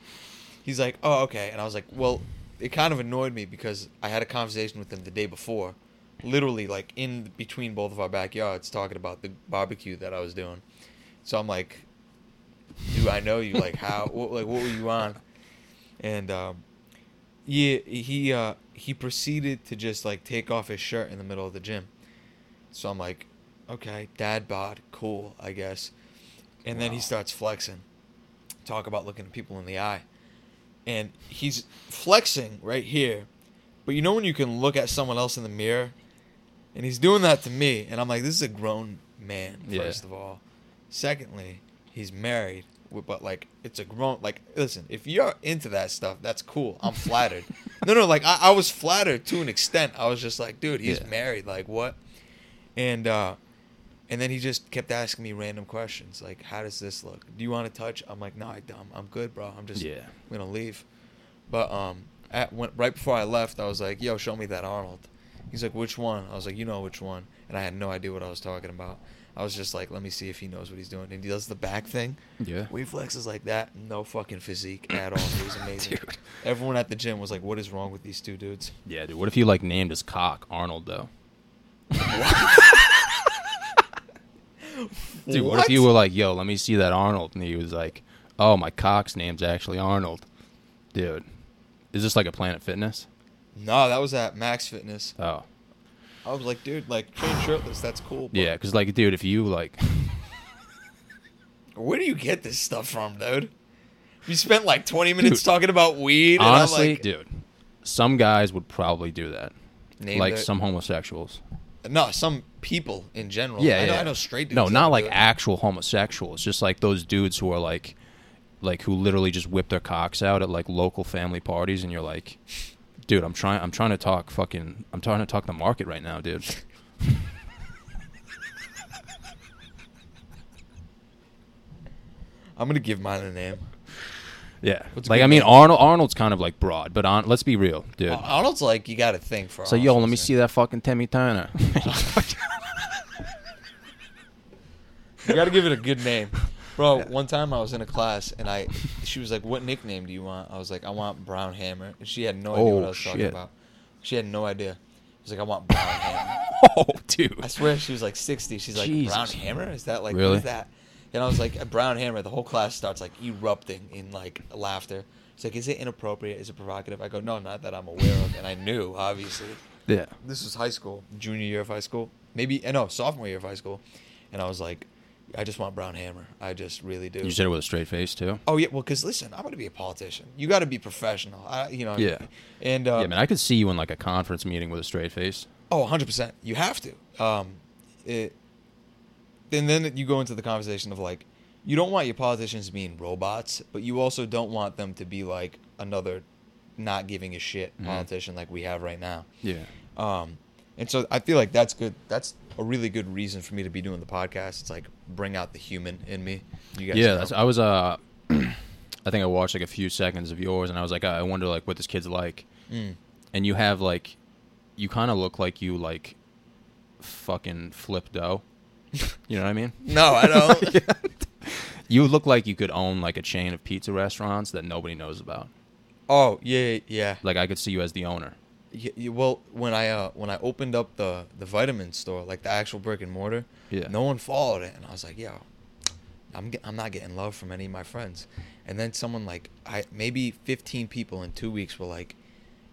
"He's like, oh okay." And I was like, "Well, it kind of annoyed me because I had a conversation with him the day before, literally like in between both of our backyards, talking about the barbecue that I was doing. So I'm like, "Do I know you? Like how? What, like what were you on?" And um, yeah, he uh, he proceeded to just like take off his shirt in the middle of the gym. So I'm like, okay, dad bod, cool, I guess. And then he starts flexing, talk about looking at people in the eye, and he's flexing right here. But you know when you can look at someone else in the mirror, and he's doing that to me, and I'm like, this is a grown man. Yeah. First of all, secondly, he's married. But like, it's a grown. Like, listen, if you're into that stuff, that's cool. I'm [LAUGHS] flattered. no, no, like I, I was flattered to an extent. I was just like, dude, he's Yeah. married. Like, what? And uh, and then he just kept asking me random questions, like, how does this look? Do you want to touch? I'm like, no, I don't. I'm good, bro. I'm just yeah I'm gonna leave. But um, at when, right before I left, I was like, "Yo, show me that Arnold." He's like, "Which one?" I was like, "You know which one." And I had no idea what I was talking about. I was just like, "Let me see if he knows what he's doing." And he does the back thing. yeah We flexes like that, no fucking physique at all. It was [LAUGHS] amazing. Everyone at the gym was like, "What is wrong with these two dudes?" yeah dude what if you like named his cock arnold though [LAUGHS] Dude, what? if you were like, "Yo, let me see that Arnold," and he was like, "Oh, my cock's name's actually Arnold." Dude, is this like a Planet Fitness? No, that was at Max Fitness. Oh, I was like, "Dude, like train shirtless. That's cool." but yeah, because like, dude, if you like, [LAUGHS] Where do you get this stuff from, dude? You spent like 20 minutes Dude, talking about weed. and I'm honestly, like, dude, some guys would probably do that, Name like their- some homosexuals. No, some people in general. Yeah, I know, yeah. I know straight dudes. No, not like actual homosexuals. Just like those dudes who are like, like who literally just whip their cocks out at like local family parties, and you're like, dude, I'm trying, I'm trying to talk fucking, I'm trying to talk the market right now, dude. [LAUGHS] I'm gonna give mine a name. Yeah, What's like I mean? Arnold, Arnold's kind of like broad, but on, let's be real, dude. Ar- Arnold's like you got to think for. so yo, let me see that fucking Timmy Turner. [LAUGHS] You got to give it a good name, bro. One time I was in a class and I, she was like, "What nickname do you want?" I was like, "I want Brown Hammer," and she had no idea what Oh, I was talking oh, about. She had no idea. I was like, "I want [LAUGHS] Brown Hammer." oh, dude. I swear she was like 60. She's like, Jesus. Brown Hammer? Is that like, Really? what is that? And I was like, a Brown Hammer. The whole class starts like erupting in like laughter. It's like, is it inappropriate? Is it provocative? I go, no, not that I'm aware of. And I knew, obviously. Yeah. This was high school, junior year of high school, maybe eh, no sophomore year of high school, and I was like, I just want brown hammer. I just really do. You said it with a straight face too. Oh yeah, well, because listen, I'm gonna be a politician. You got to be professional. I, you know. Yeah. And uh, yeah, man, I could see you in like a conference meeting with a straight face. Oh, 100%. You have to. Um, it, and then you go into the conversation of like, you don't want your politicians being robots, but you also don't want them to be like another not giving a shit Mhm. politician like we have right now. Yeah. Um, and so I feel like that's good. That's a really good reason for me to be doing the podcast. It's like bring out the human in me. You guys Yeah, that's, I was uh, [CLEARS THROAT] I think I watched like a few seconds of yours, and I was like, I wonder like what this kid's like. Mm. And you have like, you kind of look like you like, fucking flip dough. You know what I mean? No, I don't. [LAUGHS] You look like you could own like a chain of pizza restaurants that nobody knows about. Oh yeah, yeah. Like I could see you as the owner. Y- y- well, when I uh, when I opened up the the vitamin store, like the actual brick and mortar, Yeah. no one followed it, and I was like, "Yo, I'm get, I'm not getting love from any of my friends." And then someone like I maybe 15 people in two weeks were like,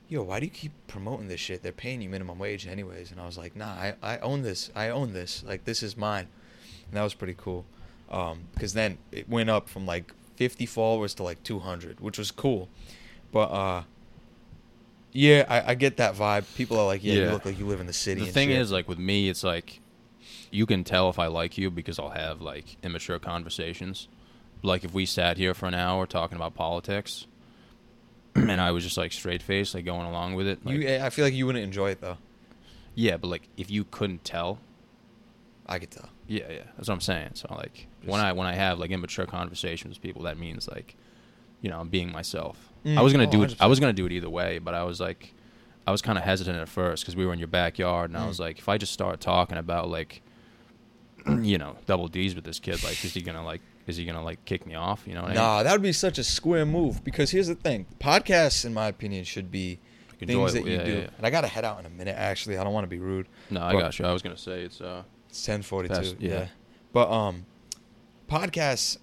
"Yo, why do you keep promoting this shit? They're paying you minimum wage anyways." And I was like, "Nah, I I own this. I own this. Like this is mine." And that was pretty cool, because then it went up from like 50 followers to like 200, which was cool. But uh, yeah, I, I get that vibe. People are like, "Yeah, you look like you live in the city." The thing shit. is, like with me, it's like you can tell if I like you because I'll have like immature conversations. Like if we sat here for an hour talking about politics, [CLEARS THROAT] and I was just like straight faced, like going along with it. Like, you, I feel like you wouldn't enjoy it though. yeah, but like if you couldn't tell, I could tell. yeah, yeah, that's what I'm saying. So like when I when I have like immature conversations with people, that means like, you know, I'm being myself. Mm, I was gonna oh, do it. I 100%. was gonna do it either way, but I was like, I was kind of hesitant at first because we were in your backyard, and I Mm. was like, if I just start talking about like, [CLEARS THROAT] you know, double D's with this kid, like, is he gonna like, is he gonna like kick me off? You know what I mean? Nah, that would be such a square move because here's the thing: podcasts, in my opinion, should be things that you Yeah, do. yeah, yeah. And I gotta head out in a minute. Actually, I don't want to be rude. No, I got you. I was gonna say it's uh, It's ten forty two. Yeah. but um, podcasts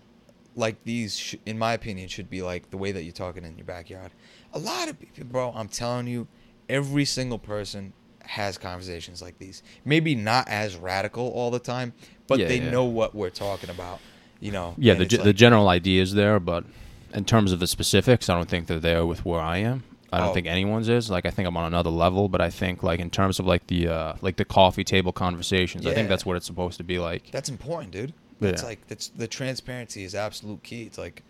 like these, sh- in my opinion, should be like the way that you're talking in your backyard. A lot of people, bro. I'm telling you, every single person has conversations like these. Maybe not as radical all the time, but they know what we're talking about. You know. yeah, the it's ge- the general idea is there, but in terms of the specifics, I don't think they're there with where I am. I don't Oh. think anyone's is. Like I think I'm on another level, but I think like in terms of like the uh like the coffee table conversations, I think that's what it's supposed to be like. That's important, dude. That's Yeah. like that's the transparency is absolute key. It's like,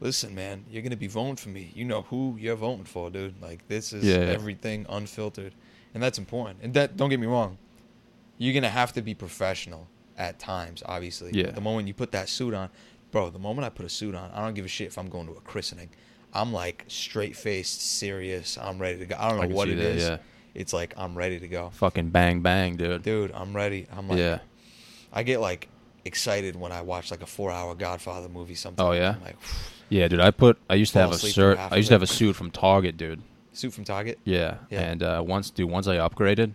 listen, man, you're gonna be voting for me. You know who you're voting for, dude. Like this is Yeah, yeah. everything unfiltered, and that's important. And that don't get me wrong, you're gonna have to be professional at times. Obviously, Yeah. The moment you put that suit on, bro. The moment I put a suit on, I don't give a shit if I'm going to a christening. I'm like straight faced, serious. I'm ready to go. I don't know I what it that, is. yeah. It's like I'm ready to go, Fucking bang bang, dude. dude. I'm ready. I'm like, yeah. I get like excited when I watch like a four-hour Godfather movie. Sometimes. Oh, yeah? I'm like [SIGHS] Yeah, dude. I put. I used to have a shirt. I used to have a suit from Target, dude. suit from Target. Yeah. Yeah. And uh, once, dude, once I upgraded,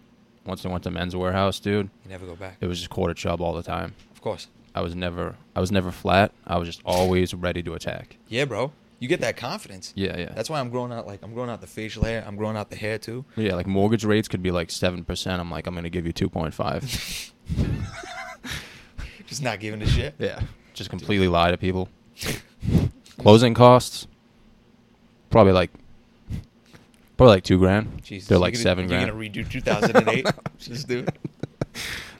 once I went to Men's Wearhouse, dude, You never go back. it was just quarter chub all the time. Of course. I was never. I was never flat. I was just always ready to attack. Yeah, bro. You get that confidence. Yeah, yeah. That's why I'm growing out like I'm growing out the facial hair. I'm growing out the hair too. Yeah, like mortgage rates could be like seven percent. I'm like, I'm gonna give you two point five. [LAUGHS] [LAUGHS] Just not giving a shit. yeah, just completely lie to people. [LAUGHS] Closing costs, probably like, probably like two grand. Jesus. They're you're like gonna- seven You're grand. gonna redo 2008. [LAUGHS] Just dude.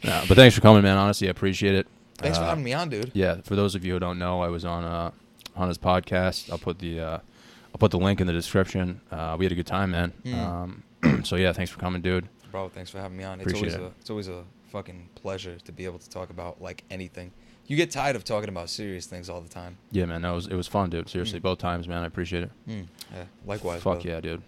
No, but thanks for coming, man. Honestly, I appreciate it. Thanks for Uh, having me on, dude. Yeah, for those of you who don't know, I was on uh, on his podcast. I'll put the uh, I'll put the link in the description. Uh, we had a good time, man. Mm. Um, [CLEARS THROAT] so yeah, thanks for coming, dude. Bro, thanks for having me on. It's Appreciate always it. a it's always a fucking pleasure to be able to talk about like anything. You get tired of talking about serious things all the time. Yeah, man, that was it was fun, dude. Seriously, Mm. both times, man. I appreciate it. Yeah. Likewise. Fuck brother. yeah, dude.